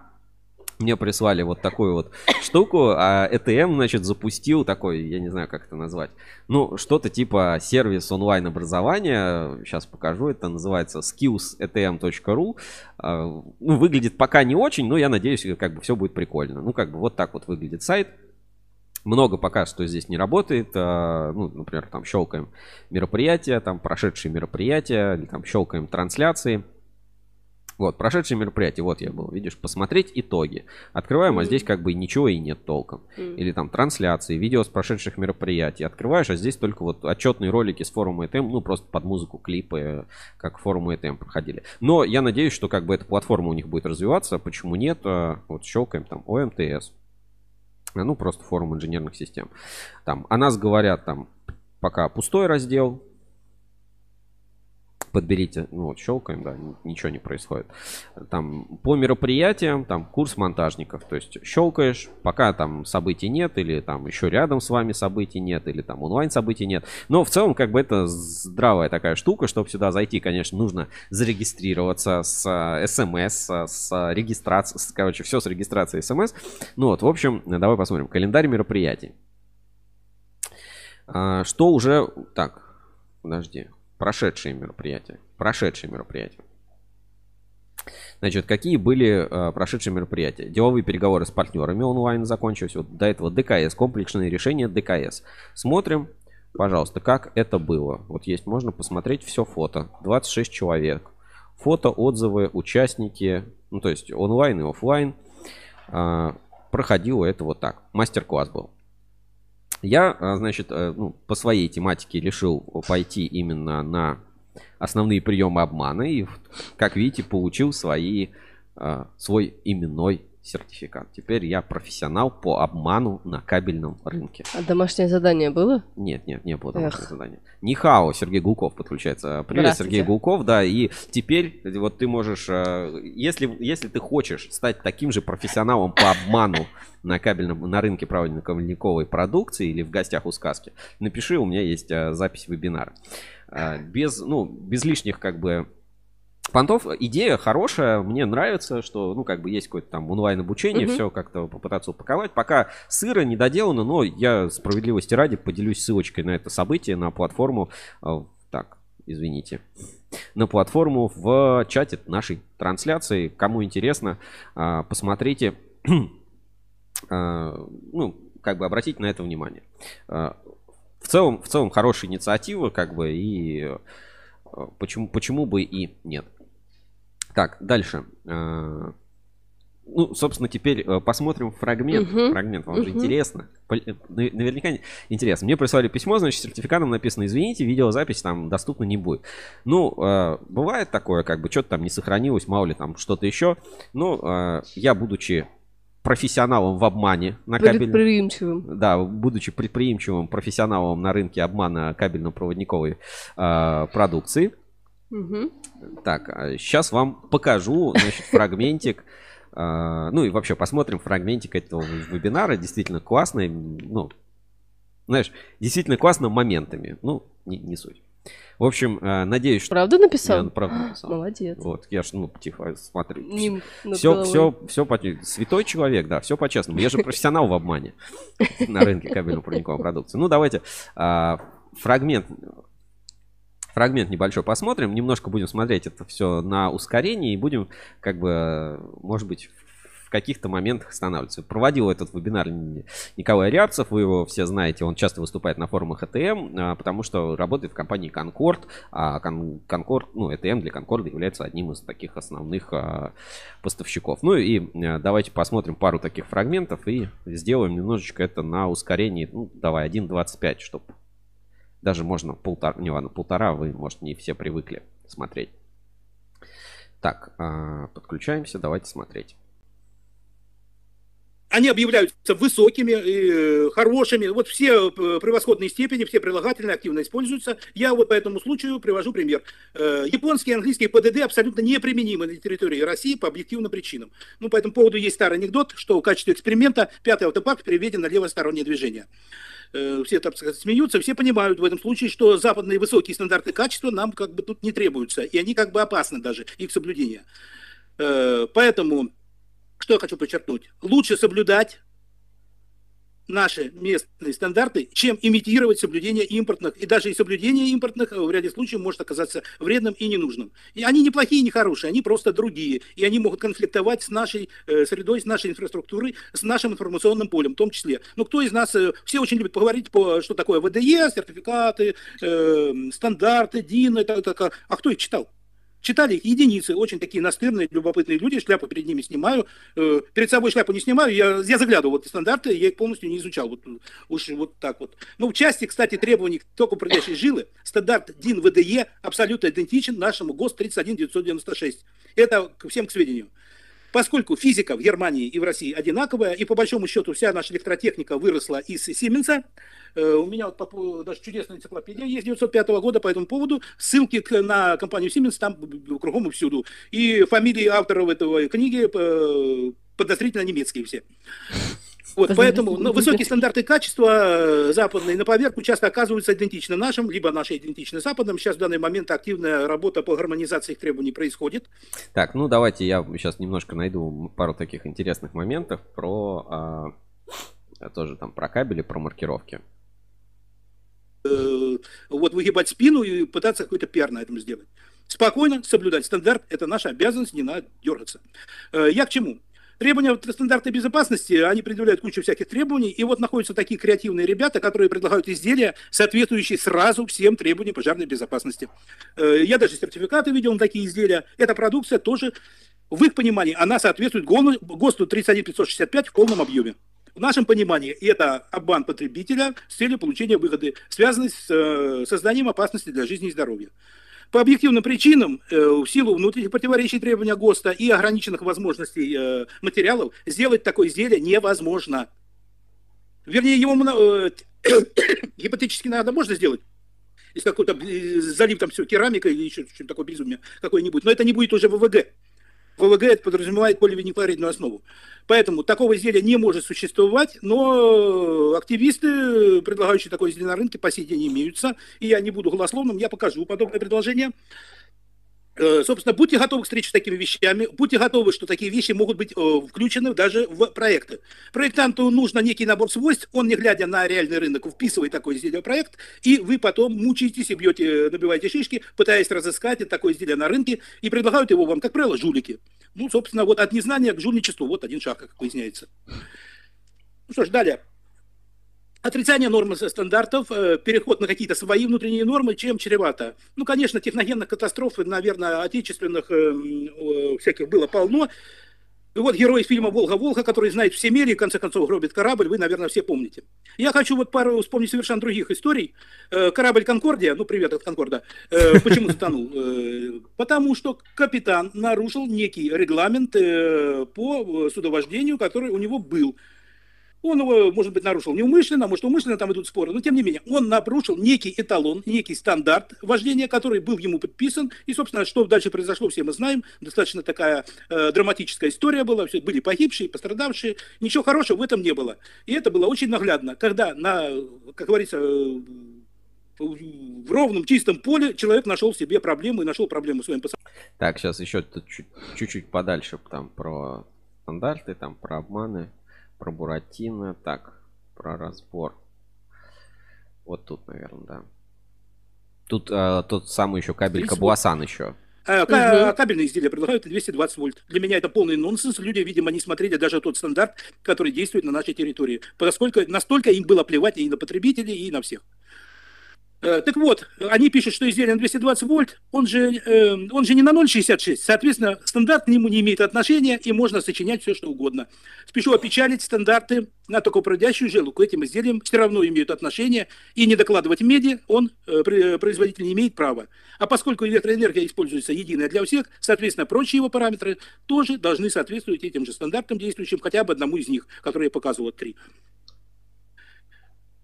Мне прислали вот такую вот штуку, а ETM, значит, запустил такой, я не знаю, как это назвать, ну, что-то типа сервис онлайн-образования, сейчас покажу, это называется skillsetm.ru, А, ну, выглядит пока не очень, но я надеюсь, как бы все будет прикольно. Ну, как бы вот так вот выглядит сайт. Много пока что здесь не работает. а, Ну, например, там щелкаем мероприятия, там прошедшие мероприятия, или там щелкаем трансляции. Вот, прошедшие мероприятия, вот я был, видишь, посмотреть итоги. Открываем, а здесь как бы ничего и нет толком. Или там трансляции, видео с прошедших мероприятий. Открываешь, а здесь только вот отчетные ролики с форума ETM, ну просто под музыку, клипы, как форумы ETM проходили. Но я надеюсь, что как бы эта платформа у них будет развиваться. Почему нет? А, Вот щелкаем там ОМТС. А, Ну, просто форум инженерных систем. Там о нас говорят там пока пустой раздел. Подберите, ну вот щелкаем, да, ничего не происходит. Там по мероприятиям, там курс монтажников, то есть щелкаешь, пока там событий нет, или там еще рядом с вами событий нет, или там онлайн событий нет. Но в целом, как бы это здравая такая штука, чтобы сюда зайти, конечно, нужно зарегистрироваться с э, смс, э, с регистрацией, короче, все с регистрацией смс. Ну вот, в общем, давай посмотрим. Календарь мероприятий. А, Что уже... Так, подожди. Прошедшие мероприятия. Прошедшие мероприятия. Значит, какие были э, прошедшие мероприятия? Деловые переговоры с партнерами онлайн закончились. Вот до этого ДКС, комплексные решения ДКС. Смотрим, пожалуйста, как это было. Вот есть, можно посмотреть все фото. 26 человек. Фото, отзывы, участники, ну то есть онлайн и офлайн. А, проходило это вот так. Мастер-класс был. Я, а, значит, э, ну, по своей тематике решил пойти именно на основные приемы обмана. И, как видите, получил свои, а, свой именной сертификат. Теперь я профессионал по обману на кабельном рынке. А домашнее задание было? Нет, нет, не было домашнего Эх. задания. Нихао, Сергей Гулков подключается. Привет. Сергей Гулков, да. И теперь вот ты можешь, э, если, если ты хочешь стать таким же профессионалом по обману на кабельном, на рынке правильно-кабельниковой продукции или в гостях у сказки, напиши, у меня есть э, запись вебинара. Э, Без, ну, без лишних как бы понтов. Идея хорошая, мне нравится, что, ну, как бы есть какое-то там онлайн-обучение, Мгм. все как-то попытаться упаковать. Пока сыро не доделано, но я справедливости ради поделюсь ссылочкой на это событие, на платформу. э, Так, извините. На платформу в чате нашей трансляции. Кому интересно, а, посмотрите. А, Ну, как бы обратите на это внимание. В целом, в целом хорошая инициатива, как бы, и э, почему, почему бы и нет. Так, дальше. А, Ну, собственно, теперь э, посмотрим фрагмент. Мгм. Фрагмент, вам же Мгм. интересно. Пол- э, нав- Наверняка интересно. Мне прислали письмо, значит, с сертификатом написано, извините, видеозапись там доступна не будет. Ну, э, бывает такое, как бы, что-то там не сохранилось, мало ли там что-то еще. Ну, э, я, будучи профессионалом в обмане на кабельном... Предприимчивым. Да, будучи предприимчивым профессионалом на рынке обмана кабельно-проводниковой э, продукции, Мгм. так, сейчас вам покажу, значит, фрагментик. э, Ну и вообще посмотрим фрагментик этого вебинара. Действительно классный. Ну, знаешь, действительно классно моментами. Ну, не, не суть. В общем, э, надеюсь, что Правда написал? я правда написал. Молодец. Вот, я ж, ну, тихо, смотри. Ним Все, все, все по святой человек, да, все по-честному. Я же профессионал в обмане на рынке кабельно-проводниковой продукции. Ну, давайте а, фрагмент, фрагмент небольшой посмотрим. Немножко будем смотреть это все на ускорении и будем, как бы, может быть, каких-то моментах останавливаться. Проводил этот вебинар Николай Рябцев, вы его все знаете, он часто выступает на форумах ETM, а, потому что работает в компании Конкорд, а Кон- Конкорд, ну, ETM для Конкорда является одним из таких основных а, поставщиков. Ну и э, давайте посмотрим пару таких фрагментов и сделаем немножечко это на ускорении, ну, давай, 1.25, чтобы Даже можно полтора, не ладно, полтора, вы, может, не все привыкли смотреть. Так, а, подключаемся, давайте смотреть они объявляются высокими, э, хорошими. Вот все э, превосходные степени, все прилагательные активно используются. Я вот по этому случаю привожу пример. Э, японские и английские ПДД абсолютно неприменимы на территории России по объективным причинам. Ну, по этому поводу есть старый анекдот, что в качестве эксперимента пятый автопарк переведен на левостороннее движение все так смеются, все понимают в этом случае, что западные высокие стандарты качества нам как бы тут не требуются, и они как бы опасны даже, их соблюдение. Поэтому что я хочу подчеркнуть? Лучше соблюдать наши местные стандарты, чем имитировать соблюдение импортных. И даже и соблюдение импортных в ряде случаев может оказаться вредным и ненужным. И они не плохие, не хорошие, они просто другие. И они могут конфликтовать с нашей э, средой, с нашей инфраструктурой, с нашим информационным полем в том числе. Но кто из нас, э, все очень любят поговорить, по, что такое ВДЕ, сертификаты, э, стандарты, ДИН, это, это, а кто их читал? Читали единицы, очень такие настырные, любопытные люди, шляпу перед ними снимаю. Э, перед собой шляпу не снимаю, я, я заглядываю вот стандарты, я их полностью не изучал, вот, уж вот так вот. Ну, в части, кстати, требований к току проходящей жилы, стандарт ДИН ВДЕ абсолютно идентичен нашему ГОСТ 31996. Это всем к сведению. Поскольку физика в Германии и в России одинаковая, и по большому счету вся наша электротехника выросла из Сименса, э, у меня вот даже чудесная энциклопедия есть 905 года по этому поводу, ссылки на компанию Siemens там кругом и всюду. И фамилии авторов этого книги э, подозрительно немецкие все. Вот, поэтому ну, высокие стандарты качества э, западные на поверку часто оказываются идентичны нашим, либо наши идентичны западным. Сейчас в данный момент активная работа по гармонизации их требований происходит. Так, ну давайте я сейчас немножко найду пару таких интересных моментов про а, тоже там про кабели, про маркировки. Э, вот выгибать спину и пытаться какой-то пиар на этом сделать. Спокойно соблюдать стандарт, это наша обязанность, не надо дергаться. Э, я к чему? Требования стандарта безопасности, они предъявляют кучу всяких требований, и вот находятся такие креативные ребята, которые предлагают изделия, соответствующие сразу всем требованиям пожарной безопасности. Э, я даже сертификаты видел на такие изделия. Эта продукция тоже, в их понимании, она соответствует ГОСТу 31565 в полном объеме. В нашем понимании это обман потребителя с целью получения выгоды, связанный с э, созданием опасности для жизни и здоровья. По объективным причинам, э, в силу внутренних противоречий требования ГОСТа и ограниченных возможностей э, материалов, сделать такое изделие невозможно. Вернее, его э, гипотетически, наверное, можно сделать, если какой-то залив там все керамикой или еще что-то такое безумие какое-нибудь, но это не будет уже ВВГ. ВВГ это подразумевает поливинилхлоридную основу. Поэтому такого изделия не может существовать, но активисты, предлагающие такое изделие на рынке, по сей день имеются. И я не буду голословным, я покажу подобное предложение. Э, собственно, будьте готовы к встрече с такими вещами, будьте готовы, что такие вещи могут быть э, включены даже в проекты. Проектанту нужно некий набор свойств, он, не глядя на реальный рынок, вписывает такое изделие в проект, и вы потом мучаетесь и бьете, набиваете шишки, пытаясь разыскать такое изделие на рынке, и предлагают его вам, как правило, жулики. Ну, собственно, вот от незнания к жульничеству, вот один шаг, как выясняется. Ну что ж, далее. Отрицание норм стандартов, э, переход на какие-то свои внутренние нормы, чем чревато? Ну, конечно, техногенных катастроф, наверное, отечественных э, всяких было полно. И вот герой фильма «Волга-Волга», который знает все меры и, в конце концов, гробит корабль, вы, наверное, все помните. Я хочу вот пару вспомнить совершенно других историй. Э, корабль «Конкордия», ну, привет от «Конкорда», почему затонул? Потому что капитан нарушил некий регламент по судовождению, который у него был. Он его, может быть, нарушил неумышленно, может, умышленно, там идут споры, но тем не менее, он нарушил некий эталон, некий стандарт вождения, который был ему подписан, и, собственно, что дальше произошло, все мы знаем, достаточно такая э, драматическая история была, все, были погибшие, пострадавшие, ничего хорошего в этом не было. И это было очень наглядно, когда на, как говорится, э, в ровном, чистом поле человек нашел себе проблему и нашел проблему своим пассажирам. Так, сейчас еще чуть-чуть подальше там про стандарты, там про обманы про Буратино. Так, про разбор. Вот тут, наверное, да. Тут а, тот самый еще кабель Кабласан еще. А, угу. Кабельные изделия предлагают 220 вольт. Для меня это полный нонсенс. Люди, видимо, не смотрели даже тот стандарт, который действует на нашей территории. Поскольку настолько им было плевать и на потребителей, и на всех. Э, Так вот, они пишут, что изделие на 220 вольт, он же, э, он же не на 0,66, соответственно, стандарт к нему не имеет отношения, и можно сочинять все, что угодно. Спешу опечалить стандарты на токопроводящую жилу к этим изделиям все равно имеют отношение, и не докладывать меди он, э, производитель, не имеет права. А поскольку электроэнергия используется единая для всех, соответственно, прочие его параметры тоже должны соответствовать этим же стандартам, действующим хотя бы одному из них, который я показывал, вот три.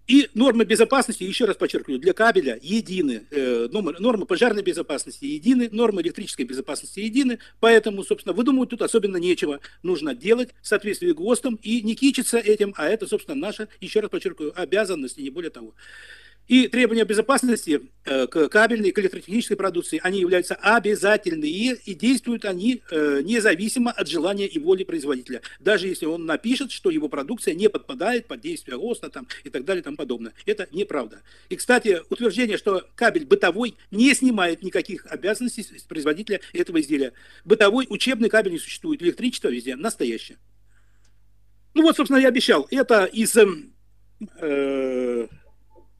И нормы безопасности, еще раз подчеркиваю, для кабеля едины. Э, нормы, нормы пожарной безопасности едины, нормы электрической безопасности едины. Поэтому, собственно, выдумывать тут особенно нечего. Нужно делать в соответствии с ГОСТом и не кичиться этим, а это, собственно, наша, еще раз подчеркиваю, обязанность, и не более того. И требования безопасности э, к кабельной, к электротехнической продукции, они являются обязательные и действуют они э, независимо от желания и воли производителя. Даже если он напишет, что его продукция не подпадает под действие ГОСТа там, и так далее и тому подобное. Это неправда. И, кстати, утверждение, что кабель бытовой не снимает никаких обязанностей с производителя этого изделия. Бытовой учебный кабель не существует. Электричество везде настоящее. Ну вот, собственно, я обещал. Это из... эм, э,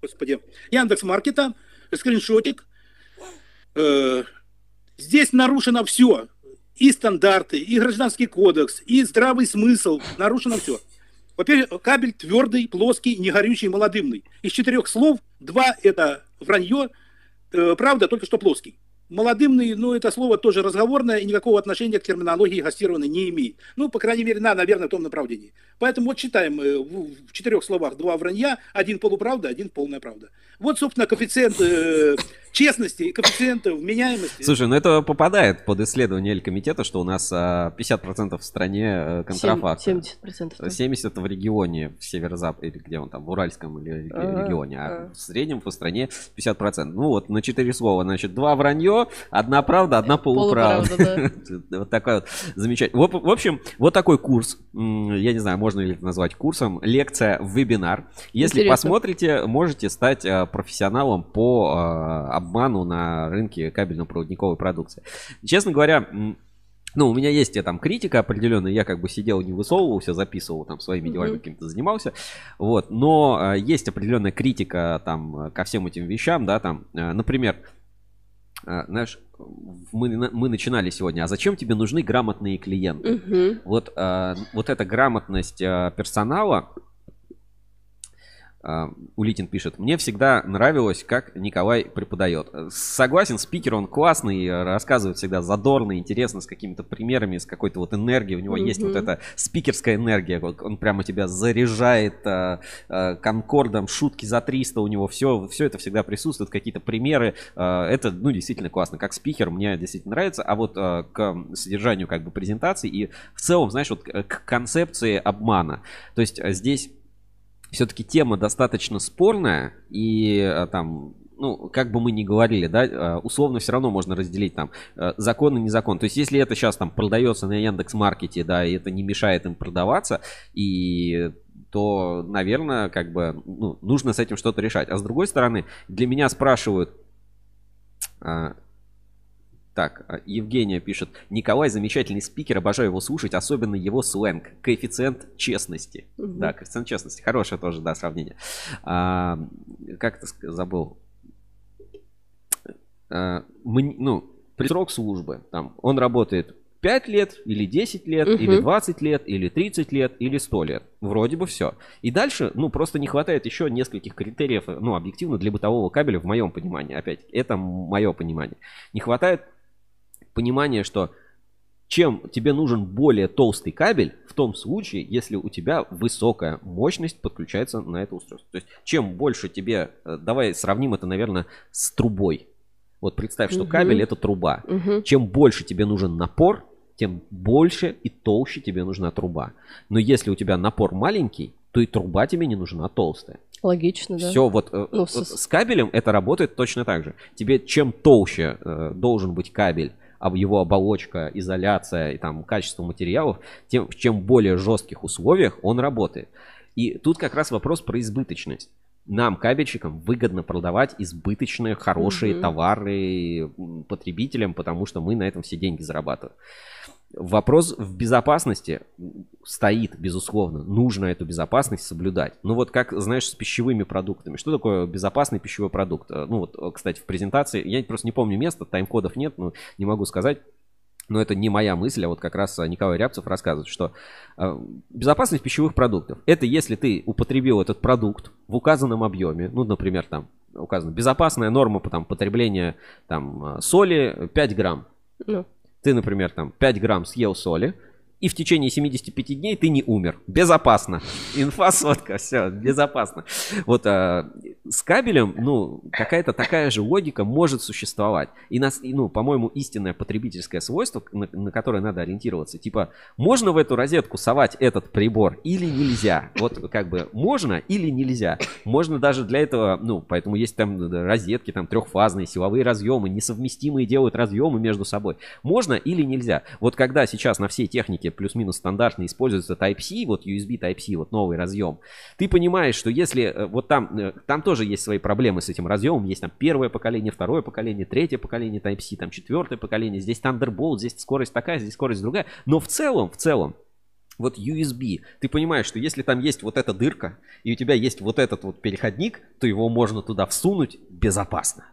господи, Яндекс Маркета, скриншотик. Э, здесь нарушено все. И стандарты, и гражданский кодекс, и здравый смысл. Нарушено все. Во-первых, кабель твердый, плоский, не горючий, молодымный. Из четырех слов два это вранье, э, правда, только что плоский. Молодымный, ну, это слово тоже разговорное и никакого отношения к терминологии гастированной не имеет. Ну, по крайней мере, на, наверное, в том направлении. Поэтому вот читаем э, в четырех словах два вранья, один полуправда, один полная правда. Вот, собственно, коэффициент э, честности и коэффициент вменяемости. Слушай, ну это попадает под исследование Эль-комитета, что у нас а, 50% в стране э, контрафакт. 70%. да. 70 в регионе, в северо-запад, или где он там, в Уральском или реги- Ага, регионе, а ага. в среднем по стране 50%. Ну вот, на четыре слова, значит, два вранье, одна правда, одна полуправда. Полуправда, Вот такой вот замечательный. В в общем, вот такой курс, я не знаю, можно ли это назвать курсом, лекция, вебинар. Если Интересно. посмотрите, можете стать а, профессионалом по а, обману на рынке кабельно-проводниковой продукции. Честно говоря, ну, у меня есть э, там критика определенная, я как бы сидел, не высовывался, записывал там своими делами Мгм. каким-то занимался, вот, но э, есть определенная критика там ко всем этим вещам, да, там, э, например, э, знаешь, мы, мы начинали сегодня, а зачем тебе нужны грамотные клиенты? Мгм. Вот, э, вот эта грамотность э, персонала, Улитин пишет, мне всегда нравилось, как Николай преподает. Согласен, спикер он классный, э, рассказывает всегда задорно, интересно, с какими-то примерами, с какой-то вот энергией. У него есть вот эта спикерская энергия, вот он прямо тебя заряжает э, э, конкордом, шутки за 300 у него, все, все это всегда присутствует, какие-то примеры. Э, это, ну, действительно классно. Как спикер мне действительно нравится, а вот э, к содержанию как бы презентации и в целом, знаешь, вот к концепции обмана. То есть здесь все-таки тема достаточно спорная, и э, там, ну, как бы мы ни говорили, да, э, условно все равно можно разделить там э, закон и незакон. То есть, если это сейчас там продается на Яндекс Маркете, да, и это не мешает им продаваться, и то, наверное, как бы ну, нужно с этим что-то решать. А с другой стороны, для меня спрашивают, так, а, Евгения пишет. Николай замечательный спикер, обожаю его слушать, особенно его сленг. Коэффициент честности. Мгм. Да, коэффициент честности. Хорошее тоже, да, сравнение. А, как ск- забыл? А, мы- ну, срок службы, там, он работает 5 лет, или 10 лет, Мгм. или 20 лет, или 30 лет, или 100 лет. Вроде бы все. И дальше, ну, просто не хватает еще нескольких критериев, ну, объективно, для бытового кабеля, в моем понимании. Опять, это мое понимание. Не хватает понимания, что чем тебе нужен более толстый кабель, в том случае, если у тебя высокая мощность подключается на это устройство. То есть, чем больше тебе, э, давай сравним это, наверное, с трубой. Вот представь, что Мгм. кабель это труба. Мгм. Чем больше тебе нужен напор, тем больше и толще тебе нужна труба. Но если у тебя напор маленький, то и труба тебе не нужна толстая. Логично, да. Все, вот, э, Ну, вот с- с кабелем это работает точно так же. Тебе чем толще э, должен быть кабель, его оболочка, изоляция и там качество материалов, тем чем в более жестких условиях он работает. И тут как раз вопрос про избыточность. Нам, кабельщикам, выгодно продавать избыточные, хорошие Мгм. товары потребителям, потому что мы на этом все деньги зарабатываем. Вопрос в безопасности стоит, безусловно. Нужно эту безопасность соблюдать. Ну вот как, знаешь, с пищевыми продуктами. Что такое безопасный пищевой продукт? Э, Ну вот, э, кстати, в презентации, я просто не помню места, тайм-кодов нет, но не могу сказать. Но это не моя мысль, а вот как раз э, Николай Рябцев рассказывает, что безопасность пищевых продуктов – это если ты употребил этот продукт в указанном объеме, ну, например, там указано безопасная норма там, потребления там, соли 5 грамм. Ну, Ты, например, там 5 грамм съел соли, и в течение 75 дней ты не умер. Безопасно. Инфа сотка, все, безопасно. Вот а, с кабелем, ну, какая-то такая же логика может существовать. И, нас, ну, по-моему, истинное потребительское свойство, на, на которое надо ориентироваться. Типа, можно в эту розетку совать этот прибор или нельзя? Вот как бы можно или нельзя? Можно даже для этого, ну, поэтому есть там розетки, там трехфазные, силовые разъемы, несовместимые делают разъемы между собой. Можно или нельзя? Вот когда сейчас на всей технике плюс-минус стандартно используется Type-C, вот USB Type-C, вот новый разъем, ты понимаешь, что если э, вот там, э, там тоже есть свои проблемы с этим разъемом, есть там первое поколение, второе поколение, третье поколение Type-C, там четвертое поколение, здесь Thunderbolt, здесь скорость такая, здесь скорость другая, но в целом, в целом, вот USB, ты понимаешь, что если там есть вот эта дырка, и у тебя есть вот этот вот переходник, то его можно туда всунуть безопасно.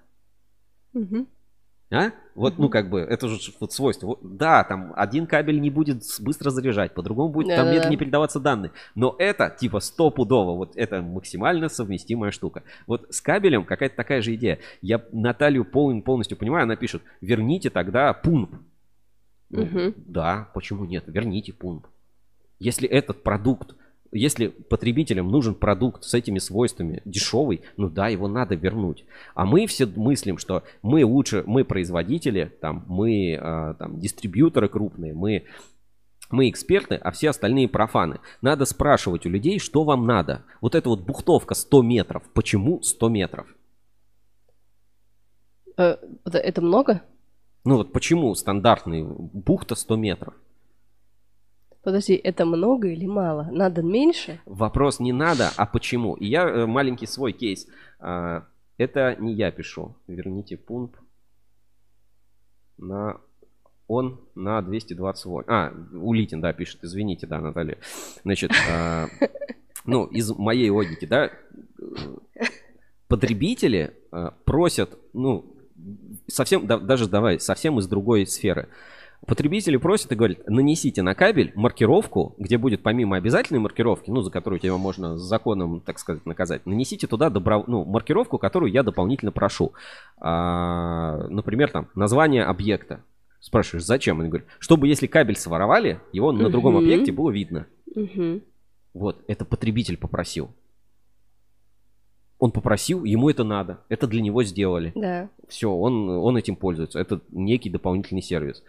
мгм. А? Вот, ну, как бы, это же вот свойство. Вот, Да, там один кабель не будет быстро заряжать, по-другому будет там Да-да-да. медленнее передаваться данные. Но это, типа, стопудово, вот это максимально совместимая штука. Вот с кабелем какая-то такая же идея. Я Наталью пол- полностью понимаю, она пишет, верните тогда пункт. Мгм. Да, почему нет? Верните пункт. Если этот продукт, если потребителям нужен продукт с этими свойствами дешевый, ну да, его надо вернуть. А мы все мыслим, что мы лучше, мы производители, там, мы а, там, дистрибьюторы крупные, мы, мы эксперты, а все остальные профаны. Надо спрашивать у людей, что вам надо. Вот эта вот бухтовка 100 метров. Почему 100 метров? Э, это- Это много? Ну вот почему стандартный бухта 100 метров? Подожди, это много или мало? Надо меньше? Вопрос не надо, а почему? И я э, маленький свой кейс. А, Это не я пишу. Верните пункт на он на 220 вольт. А, Улитин, да, пишет. Извините, да, Наталья. Значит, а, ну, из моей логики, да, потребители э, просят, ну, совсем, да- даже давай, совсем из другой сферы. Потребители просят и говорят, нанесите на кабель маркировку, где будет помимо обязательной маркировки, ну, за которую тебя можно с законом, так сказать, наказать, нанесите туда добро... ну, маркировку, которую я дополнительно прошу. А, например, там, название объекта. Спрашиваешь, зачем? Они говорят, чтобы если кабель своровали, его на другом объекте было видно. Вот, это потребитель попросил. Он попросил, ему это надо. Это для него сделали. Да. Все, он, он этим пользуется. Это некий дополнительный сервис.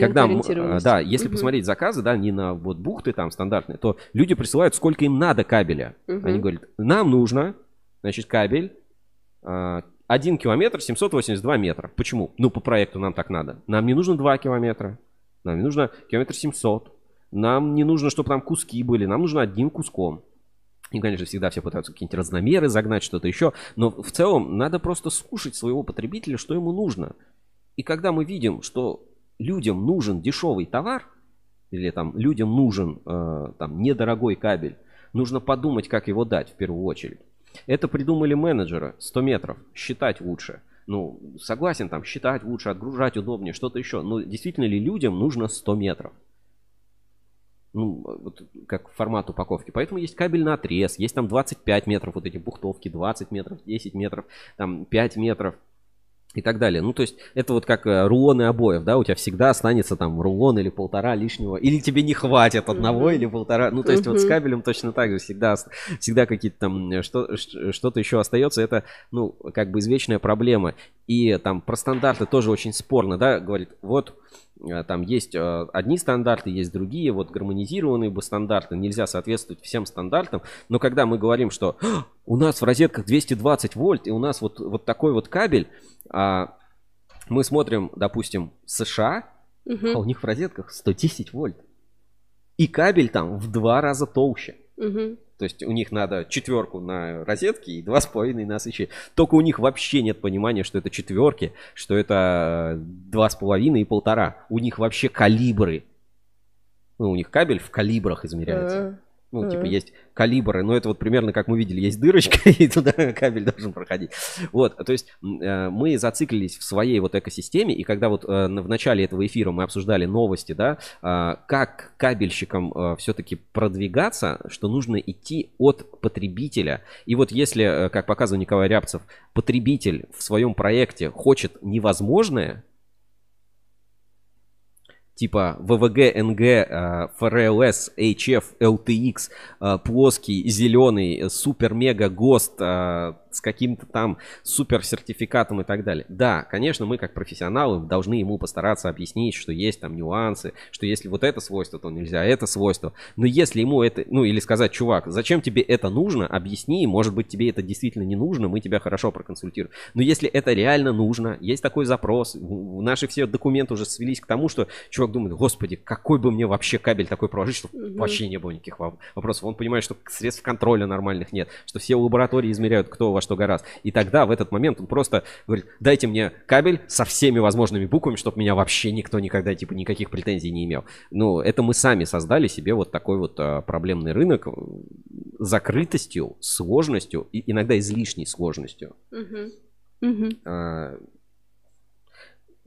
Когда, э, да, если Мгм. посмотреть заказы, да, не на вот бухты там стандартные, то люди присылают, сколько им надо кабеля. Мгм. Они говорят, нам нужно, значит, кабель а, 1 километр 782 метра. Почему? Ну, по проекту нам так надо. Нам не нужно 2 километра. Нам не нужно километр 700. Нам не нужно, чтобы там куски были. Нам нужно одним куском. И, конечно, всегда все пытаются какие-нибудь разномеры загнать, что-то еще. Но в целом надо просто слушать своего потребителя, что ему нужно. И когда мы видим, что людям нужен дешевый товар, или там людям нужен э, там недорогой кабель, нужно подумать, как его дать в первую очередь. Это придумали менеджеры 100 метров, считать лучше. Ну, согласен, там считать лучше, отгружать удобнее, что-то еще. Но действительно ли людям нужно 100 метров? Ну, вот как формат упаковки. Поэтому есть кабель на отрез, есть там 25 метров, вот эти бухтовки, 20 метров, 10 метров, там 5 метров и так далее. Ну, то есть, это вот как э, рулоны обоев, да, у тебя всегда останется там рулон или полтора лишнего, или тебе не хватит одного или полтора. Ну, то есть, вот с кабелем точно так же всегда, всегда какие-то там, э, что, что-то еще остается, это, ну, как бы извечная проблема. И там про стандарты тоже очень спорно, да, говорит, вот там есть э, одни стандарты, есть другие, вот гармонизированные бы стандарты, нельзя соответствовать всем стандартам, но когда мы говорим, что «А, у нас в розетках 220 вольт, и у нас вот, вот такой вот кабель, а, мы смотрим, допустим, США, Мгм. а у них в розетках 110 вольт. И кабель там в два раза толще. Мгм. То есть у них надо четверку на розетке и два с половиной на свече. Только у них вообще нет понимания, что это четверки, что это э, два с половиной и полтора. У них вообще калибры Ну, у них кабель в калибрах измеряется. Ну, типа, Ага. есть калибры, но это вот примерно, как мы видели, есть дырочка, и туда кабель должен проходить. Вот, то есть э, мы зациклились в своей вот экосистеме, и когда вот э, в начале этого эфира мы обсуждали новости, да, а, как кабельщикам все-таки продвигаться, что нужно идти от потребителя. И вот если, э, как показывал Николай Рябцев, потребитель в своем проекте хочет невозможное, типа ВВГ, НГ, э, ФРЛС, HF, LTX, э, плоский, зеленый, э, супер-мега ГОСТ с каким-то там супер сертификатом и так далее. Да, конечно, мы как профессионалы должны ему постараться объяснить, что есть там нюансы, что если вот это свойство, то нельзя это свойство. Но если ему это, ну или сказать, чувак, зачем тебе это нужно, объясни, может быть тебе это действительно не нужно, мы тебя хорошо проконсультируем. Но если это реально нужно, есть такой запрос, наши все документы уже свелись к тому, что чувак думает, господи, какой бы мне вообще кабель такой проложить, чтобы Мгм. вообще не было никаких во- вопросов. Он понимает, что средств контроля нормальных нет, что все лаборатории измеряют, кто во что гораздо. И тогда в этот момент он просто говорит, дайте мне кабель со всеми возможными буквами, чтобы меня вообще никто никогда типа никаких претензий не имел. Ну, это мы сами создали себе вот такой вот а, проблемный рынок закрытостью, сложностью и иногда излишней сложностью. Мгм. Мгм. А,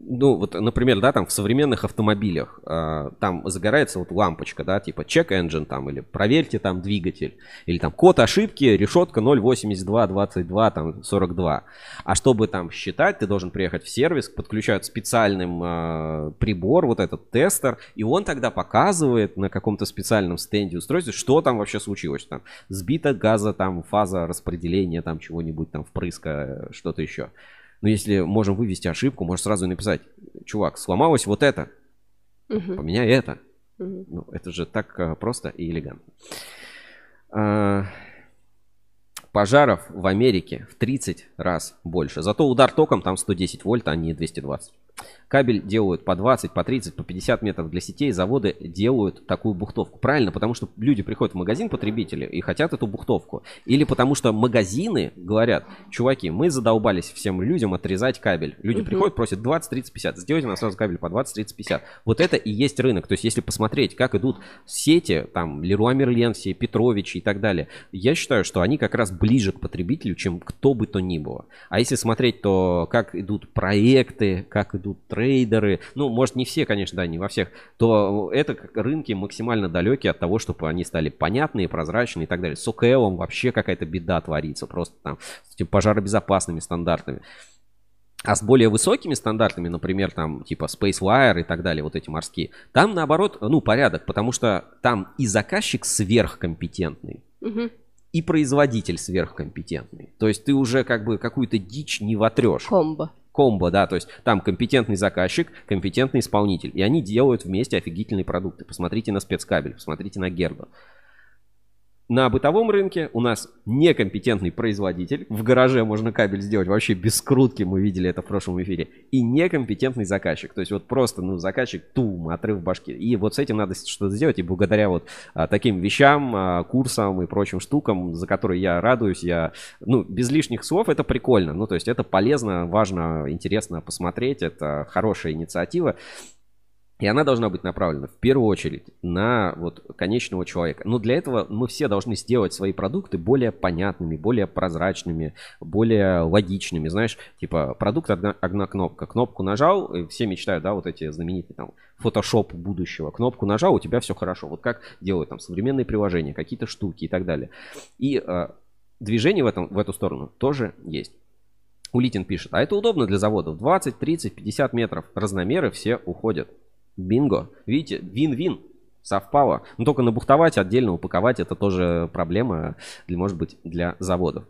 ну, вот, например, да, там в современных автомобилях а, там загорается вот лампочка, да, типа check engine там, или проверьте там двигатель, или там код ошибки, решетка 082 22 там 42. А чтобы там считать, ты должен приехать в сервис, подключают специальным а, прибор, вот этот тестер, и он тогда показывает на каком-то специальном стенде устройства, что там вообще случилось. Там сбита газа, там фаза распределения, там чего-нибудь, там впрыска, что-то еще. Но если можем вывести ошибку, можешь сразу написать, чувак, сломалось вот это, Мгм. поменяй это. Мгм. Ну, это же так а, просто и элегантно. А, Пожаров в Америке в 30 раз больше. Зато удар током там 110 вольт, а не 220. Кабель делают по 20, по 30, по 50 метров для сетей. Заводы делают такую бухтовку. Правильно, потому что люди приходят в магазин, потребители, и хотят эту бухтовку. Или потому что магазины говорят, чуваки, мы задолбались всем людям отрезать кабель. Люди Мгм. приходят, просят 20, 30, 50. Сделайте нам сразу кабель по 20, 30, 50. Вот это и есть рынок. То есть, если посмотреть, как идут сети, там, Леруа Мерлен, все, Петрович и так далее, я считаю, что они как раз ближе к потребителю, чем кто бы то ни было. А если смотреть, то как идут проекты, как идут трейдеры, ну, может, не все, конечно, да, не во всех, то это рынки максимально далекие от того, чтобы они стали понятные, прозрачные и так далее. С ОКЛом вообще какая-то беда творится, просто там с этими пожаробезопасными стандартами. А с более высокими стандартами, например, там типа SpaceWire и так далее, вот эти морские, там наоборот, ну, порядок, потому что там и заказчик сверхкомпетентный, Мгм. и производитель сверхкомпетентный. То есть ты уже как бы какую-то дичь не вотрешь. Комбо. Комбо, да, то есть там компетентный заказчик, компетентный исполнитель. И они делают вместе офигительные продукты. Посмотрите на спецкабель, посмотрите на Гербо. На бытовом рынке у нас некомпетентный производитель. В гараже можно кабель сделать вообще без скрутки, мы видели это в прошлом эфире. И некомпетентный заказчик. То есть вот просто, ну, заказчик тум, отрыв башки. И вот с этим надо что-то сделать. И благодаря вот а, таким вещам, а, курсам и прочим штукам, за которые я радуюсь, я, ну, без лишних слов, это прикольно. Ну, то есть это полезно, важно, интересно посмотреть. Это хорошая инициатива. И она должна быть направлена в первую очередь на вот конечного человека. Но для этого мы все должны сделать свои продукты более понятными, более прозрачными, более логичными. Знаешь, типа продукт одна, одна кнопка. Кнопку нажал, и все мечтают, да, вот эти знаменитые там фотошоп будущего. Кнопку нажал, у тебя все хорошо. Вот как делают там современные приложения, какие-то штуки и так далее. И э, движение в, этом, в эту сторону тоже есть. Улитин пишет, а это удобно для заводов. 20, 30, 50 метров. Разномеры все уходят. Бинго. Видите, вин-вин. Совпало. Но только набухтовать, отдельно упаковать, это тоже проблема, для, может быть, для заводов.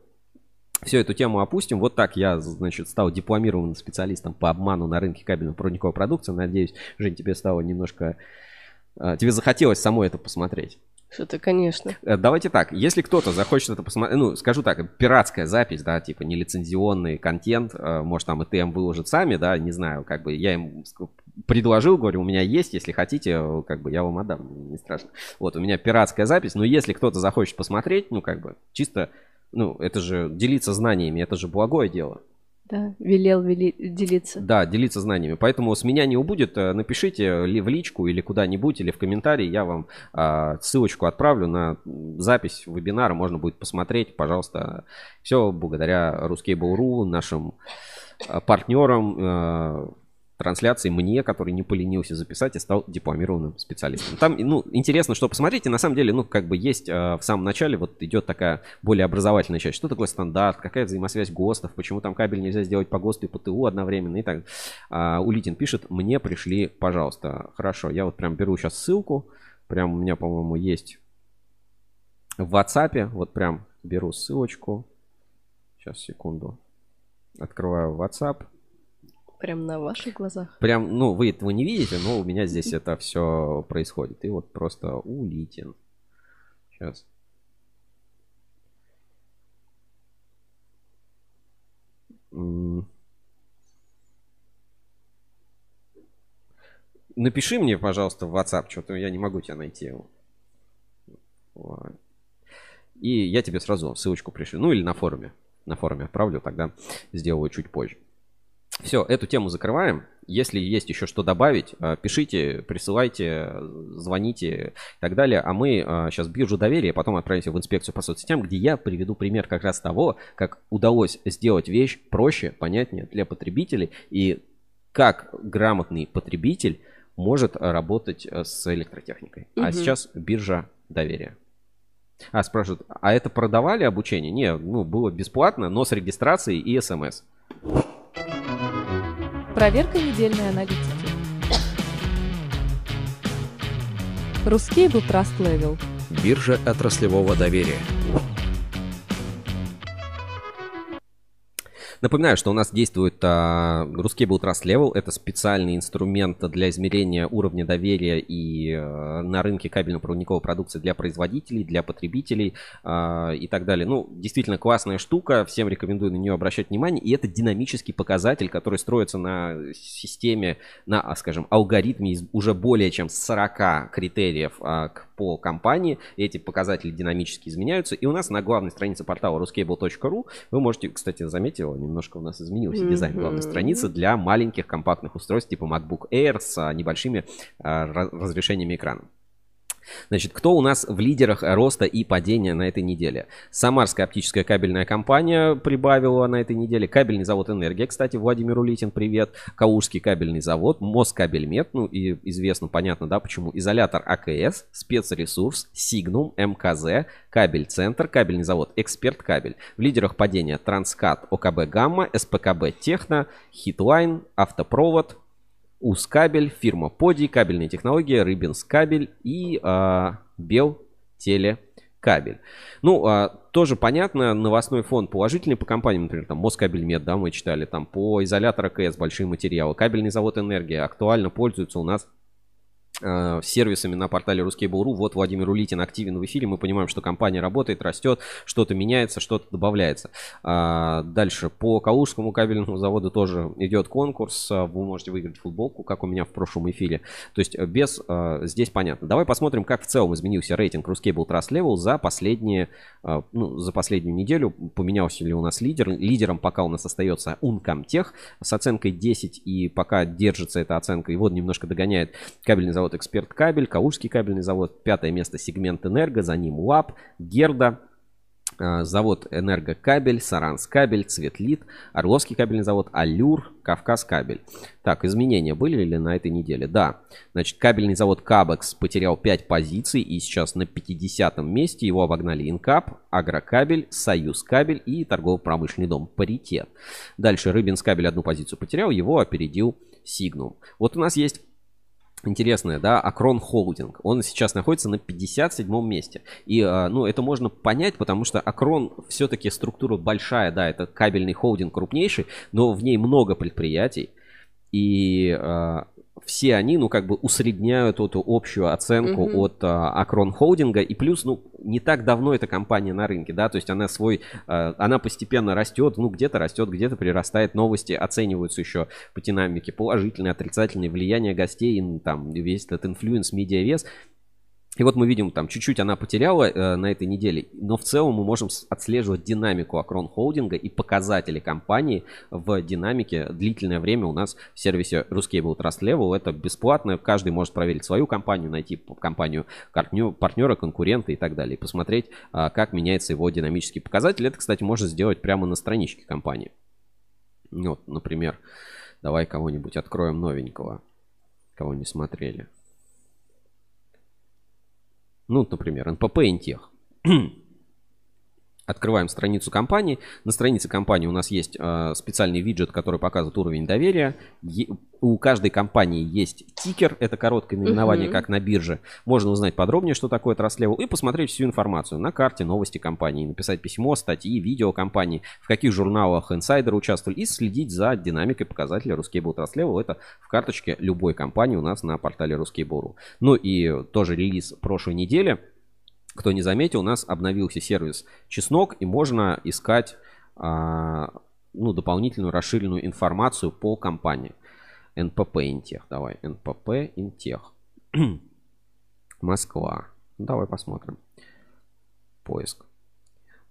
Все эту тему опустим. Вот так я, значит, стал дипломированным специалистом по обману на рынке кабельно-проводниковой продукции. Надеюсь, Жень, тебе стало немножко... а, Тебе захотелось самой это посмотреть. Что-то, конечно. Э, Давайте так, если кто-то захочет это посмотреть, ну, скажу так, пиратская запись, да, типа нелицензионный контент, э, может, там ИТМ выложит сами, да, не знаю, как бы я им предложил, говорю, у меня есть, если хотите, э, как бы я вам отдам, не страшно. Вот, у меня пиратская запись, но если кто-то захочет посмотреть, ну, как бы, чисто, ну, это же делиться знаниями, это же благое дело. Да, велел вели- делиться. Да, делиться знаниями. Поэтому с меня не убудет. Э, Напишите ли в личку или куда-нибудь, или в комментарии. Я вам а, ссылочку отправлю на запись вебинара. Можно будет посмотреть, пожалуйста. Все благодаря Ruskable.ru, нашим а, партнерам, трансляции мне, который не поленился записать и стал дипломированным специалистом. Там, ну, интересно, что посмотрите, на самом деле, ну, как бы есть э, в самом начале, вот идет такая более образовательная часть. Что такое стандарт, какая взаимосвязь ГОСТов, почему там кабель нельзя сделать по ГОСТу и по ТУ одновременно и так. А, Улитин пишет, мне пришли, пожалуйста. Хорошо, я вот прям беру сейчас ссылку, прям у меня, по-моему, есть в WhatsApp, вот прям беру ссылочку. Сейчас, секунду. Открываю WhatsApp. Прям на ваших глазах. Прям, ну, вы этого не видите, но у меня здесь это все происходит. И вот просто улитин. Сейчас. Напиши мне, пожалуйста, в WhatsApp, что-то я не могу тебя найти. Вот. И я тебе сразу ссылочку пришлю. Ну или на форуме. На форуме отправлю, тогда сделаю чуть позже. Все, эту тему закрываем. Если есть еще что добавить, э, пишите, присылайте, звоните и так далее. А мы сейчас биржу доверия, потом отправимся в инспекцию по соцсетям, где я приведу пример как раз того, как удалось сделать вещь проще, понятнее для потребителей и как грамотный потребитель может работать э, с электротехникой. А Мгм. сейчас биржа доверия. А, спрашивают, а это продавали обучение? Не, ну, было бесплатно, но с регистрацией и смс. Проверка недельной аналитики. Ruscable Trust Level. Биржа отраслевого доверия. Напоминаю, что у нас действует а, Ruscable Trust Level. Это специальный инструмент для измерения уровня доверия и а, на рынке кабельно-проводниковой продукции для производителей, для потребителей а, и так далее. Ну, действительно классная штука. Всем рекомендую на нее обращать внимание. И это динамический показатель, который строится на системе, на, а, скажем, алгоритме из уже более чем 40 критериев а, к- по компании. Эти показатели динамически изменяются. И у нас на главной странице портала ruscable.ru вы можете, кстати, заметила, немножко у нас изменился дизайн главной страницы для маленьких компактных устройств типа MacBook Air с небольшими а, разрешениями экрана. Значит, кто у нас в лидерах роста и падения на этой неделе? Самарская оптическая кабельная компания прибавила на этой неделе. Кабельный завод «Энергия», кстати, Владимир Улитин, привет. Калужский кабельный завод, Москабельмет, ну и известно, понятно, да, почему. Изолятор АКС, спецресурс, Сигнум, МКЗ, Кабель Центр, кабельный завод Эксперт Кабель. В лидерах падения Транскат, ОКБ Гамма, СПКБ Техно, Хитлайн, Автопровод, Ускабель, фирма Поди, кабельные технологии, Рыбинс кабель и а, Бел Телекабель. Ну, а, тоже понятно, новостной фон положительный по компаниям, например, там Москабельмет, да, мы читали, там по изолятор АКС большие материалы, кабельный завод Энергия актуально пользуются у нас сервисами на портале Ruskable.ru. Вот Владимир Улитин активен в эфире. Мы понимаем, что компания работает, растет, что-то меняется, что-то добавляется. А, Дальше по Калужскому кабельному заводу тоже идет конкурс. А, Вы можете выиграть футболку, как у меня в прошлом эфире. То есть э, без э, здесь понятно. Давай посмотрим, как в целом изменился рейтинг Ruscable Trust Level за последние, э, ну, за последнюю неделю. Поменялся ли у нас лидер? Лидером пока у нас остается Uncomtech с оценкой 10 и пока держится эта оценка. Его немножко догоняет кабельный завод Эксперт Кабель, Калужский кабельный завод, пятое место сегмент Энерго, за ним УАП, Герда, э, завод Энергокабель, Саранскабель, Цветлит, Орловский кабельный завод, Алюр, Кавказ кабель. Так, изменения были ли на этой неделе? Да. Значит, кабельный завод Кабекс потерял 5 позиций и сейчас на 50 месте. Его обогнали Инкап, Агрокабель, Союз кабель и торгово-промышленный дом Паритет. Дальше Рыбинс кабель одну позицию потерял, его опередил Сигнум. Вот у нас есть интересное, да, Акрон Холдинг. Он сейчас находится на 57 месте. И, а, ну, это можно понять, потому что Акрон все-таки структура большая, да, это кабельный холдинг крупнейший, но в ней много предприятий. И а, все они, ну, как бы усредняют эту общую оценку Мгм. от а, Акрон Холдинга. И плюс, ну, не так давно эта компания на рынке, да, то есть она свой, а, она постепенно растет, ну, где-то растет, где-то прирастает. Новости оцениваются еще по динамике, положительные, отрицательные, влияние гостей, там, весь этот influence, медиавес. И вот мы видим, там чуть-чуть она потеряла э, на этой неделе, но в целом мы можем отслеживать динамику Акрон Холдинга и показатели компании в динамике длительное время у нас в сервисе Ruscable Trust Level. Это бесплатно, каждый может проверить свою компанию, найти компанию партнера, конкурента и так далее, и посмотреть, а, как меняется его динамический показатель. Это, кстати, можно сделать прямо на страничке компании. Вот, например, давай кого-нибудь откроем новенького, кого не смотрели. Ну, например, НПП Интех. Открываем страницу компании. На странице компании у нас есть э, специальный виджет, который показывает уровень доверия. Е- у каждой компании есть тикер, это короткое наименование, Мгм. как на бирже. Можно узнать подробнее, что такое Level, и посмотреть всю информацию на карте, новости компании, написать письмо, статьи, видео компании, в каких журналах инсайдеры участвовали, и следить за динамикой показателя Ruscable Trust Level. Это в карточке любой компании у нас на портале Ruscable.ru. Ну и тоже релиз прошлой недели. Кто не заметил, у нас обновился сервис Чеснок, и можно искать а, ну, дополнительную расширенную информацию по компании. НПП Интех. Давай, НПП Интех. Москва. Давай посмотрим. Поиск.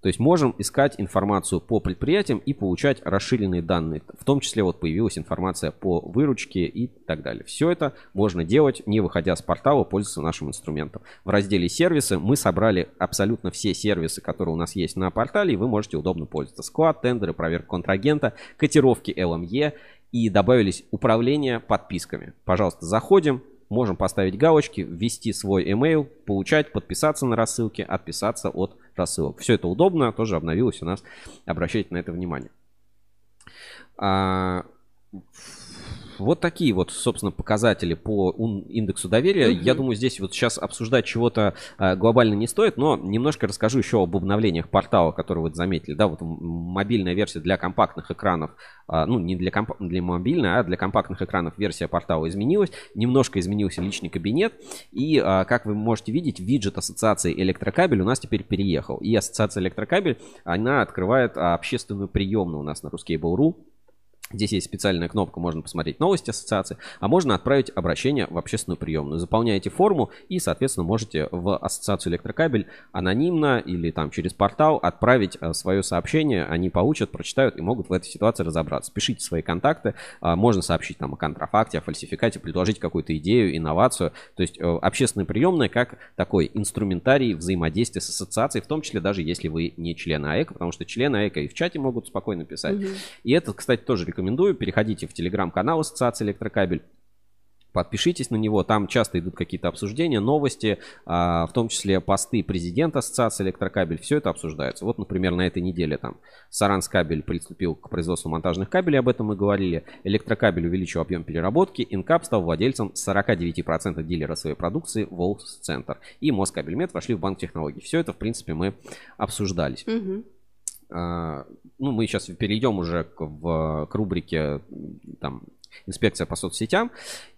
То есть можем искать информацию по предприятиям и получать расширенные данные. В том числе вот появилась информация по выручке и так далее. Все это можно делать, не выходя с портала, пользоваться нашим инструментом. В разделе сервисы мы собрали абсолютно все сервисы, которые у нас есть на портале, и вы можете удобно пользоваться. Склад, тендеры, проверка контрагента, котировки LME и добавились управление подписками. Пожалуйста, заходим, можем поставить галочки, ввести свой email, получать, подписаться на рассылки, отписаться от рассылок. Все это удобно, тоже обновилось у нас. Обращайте на это внимание. Вот такие вот, собственно, показатели по индексу доверия. Мгм. Я думаю, здесь вот сейчас обсуждать чего-то а, глобально не стоит, но немножко расскажу еще об обновлениях портала, которые вы заметили. Да, вот мобильная версия для компактных экранов, а, ну, не для, комп- для мобильной, а для компактных экранов версия портала изменилась. Немножко изменился личный кабинет. И, а, как вы можете видеть, виджет ассоциации электрокабель у нас теперь переехал. И ассоциация электрокабель, она открывает общественную приемную у нас на Ruskable.ru. Здесь есть специальная кнопка, можно посмотреть новости ассоциации, а можно отправить обращение в общественную приемную. Заполняете форму и, соответственно, можете в ассоциацию электрокабель анонимно или там через портал отправить э, свое сообщение. Они получат, прочитают и могут в этой ситуации разобраться. Пишите свои контакты, а, можно сообщить там о контрафакте, о фальсификате, предложить какую-то идею, инновацию. То есть э, общественная приемная как такой инструментарий взаимодействия с ассоциацией, в том числе даже если вы не член АЭК, потому что члены АЭК и в чате могут спокойно писать. Мгм. И это, кстати, тоже рекомендую. Переходите в телеграм-канал Ассоциации Электрокабель. Подпишитесь на него, там часто идут какие-то обсуждения, новости, а, в том числе посты президента Ассоциации Электрокабель, все это обсуждается. Вот, например, на этой неделе там Саранскабель приступил к производству монтажных кабелей, об этом мы говорили. Электрокабель увеличил объем переработки, Инкап стал владельцем 49% дилера своей продукции Волс Центр. И Москабельмет вошли в банк технологий. Все это, в принципе, мы обсуждались. Мгм. А, ну, мы сейчас перейдем уже к, в, к рубрике там, инспекция по соцсетям.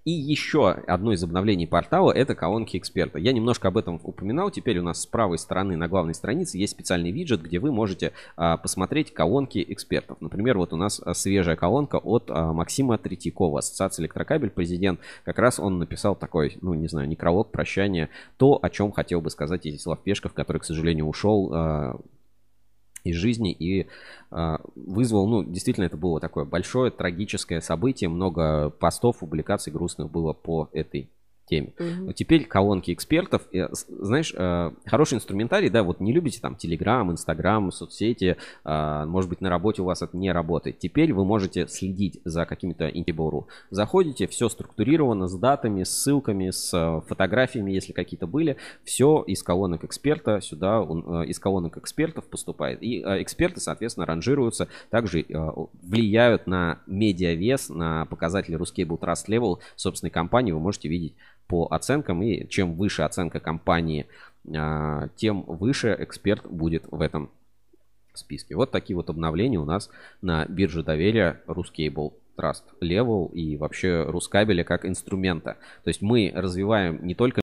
И еще одно из обновлений портала – это колонки эксперта. Я немножко об этом упоминал. Теперь у нас с правой стороны на главной странице есть специальный виджет, где вы можете а, посмотреть колонки экспертов. Например, вот у нас а, свежая колонка от а, Максима Третьякова, Ассоциация Электрокабель, президент. Как раз он написал такой, ну, не знаю, некролог, прощание, то, о чем хотел бы сказать Изяслав Пешков, который, к сожалению, ушел а, из жизни и а, вызвал, ну, действительно, это было такое большое трагическое событие, много постов, публикаций грустных было по этой теме. Но теперь колонки экспертов, э, знаешь, э, хороший инструментарий, да, вот не любите там Телеграм, Инстаграм, соцсети, а, может быть, на работе у вас это не работает. Теперь вы можете следить за какими-то интибору. Заходите, все структурировано с датами, с ссылками, с э, фотографиями, если какие-то были. Все из колонок эксперта сюда, из колонок экспертов поступает. И эксперты, соответственно, ранжируются, также влияют на медиавес, на показатели Ruscable Trust Level собственной компании. Вы можете видеть по оценкам, и чем выше оценка компании, а, тем выше эксперт будет в этом списке. Вот такие вот обновления у нас на бирже доверия Ruscable Trust Level и вообще Рускабеля как инструмента. То есть мы развиваем не только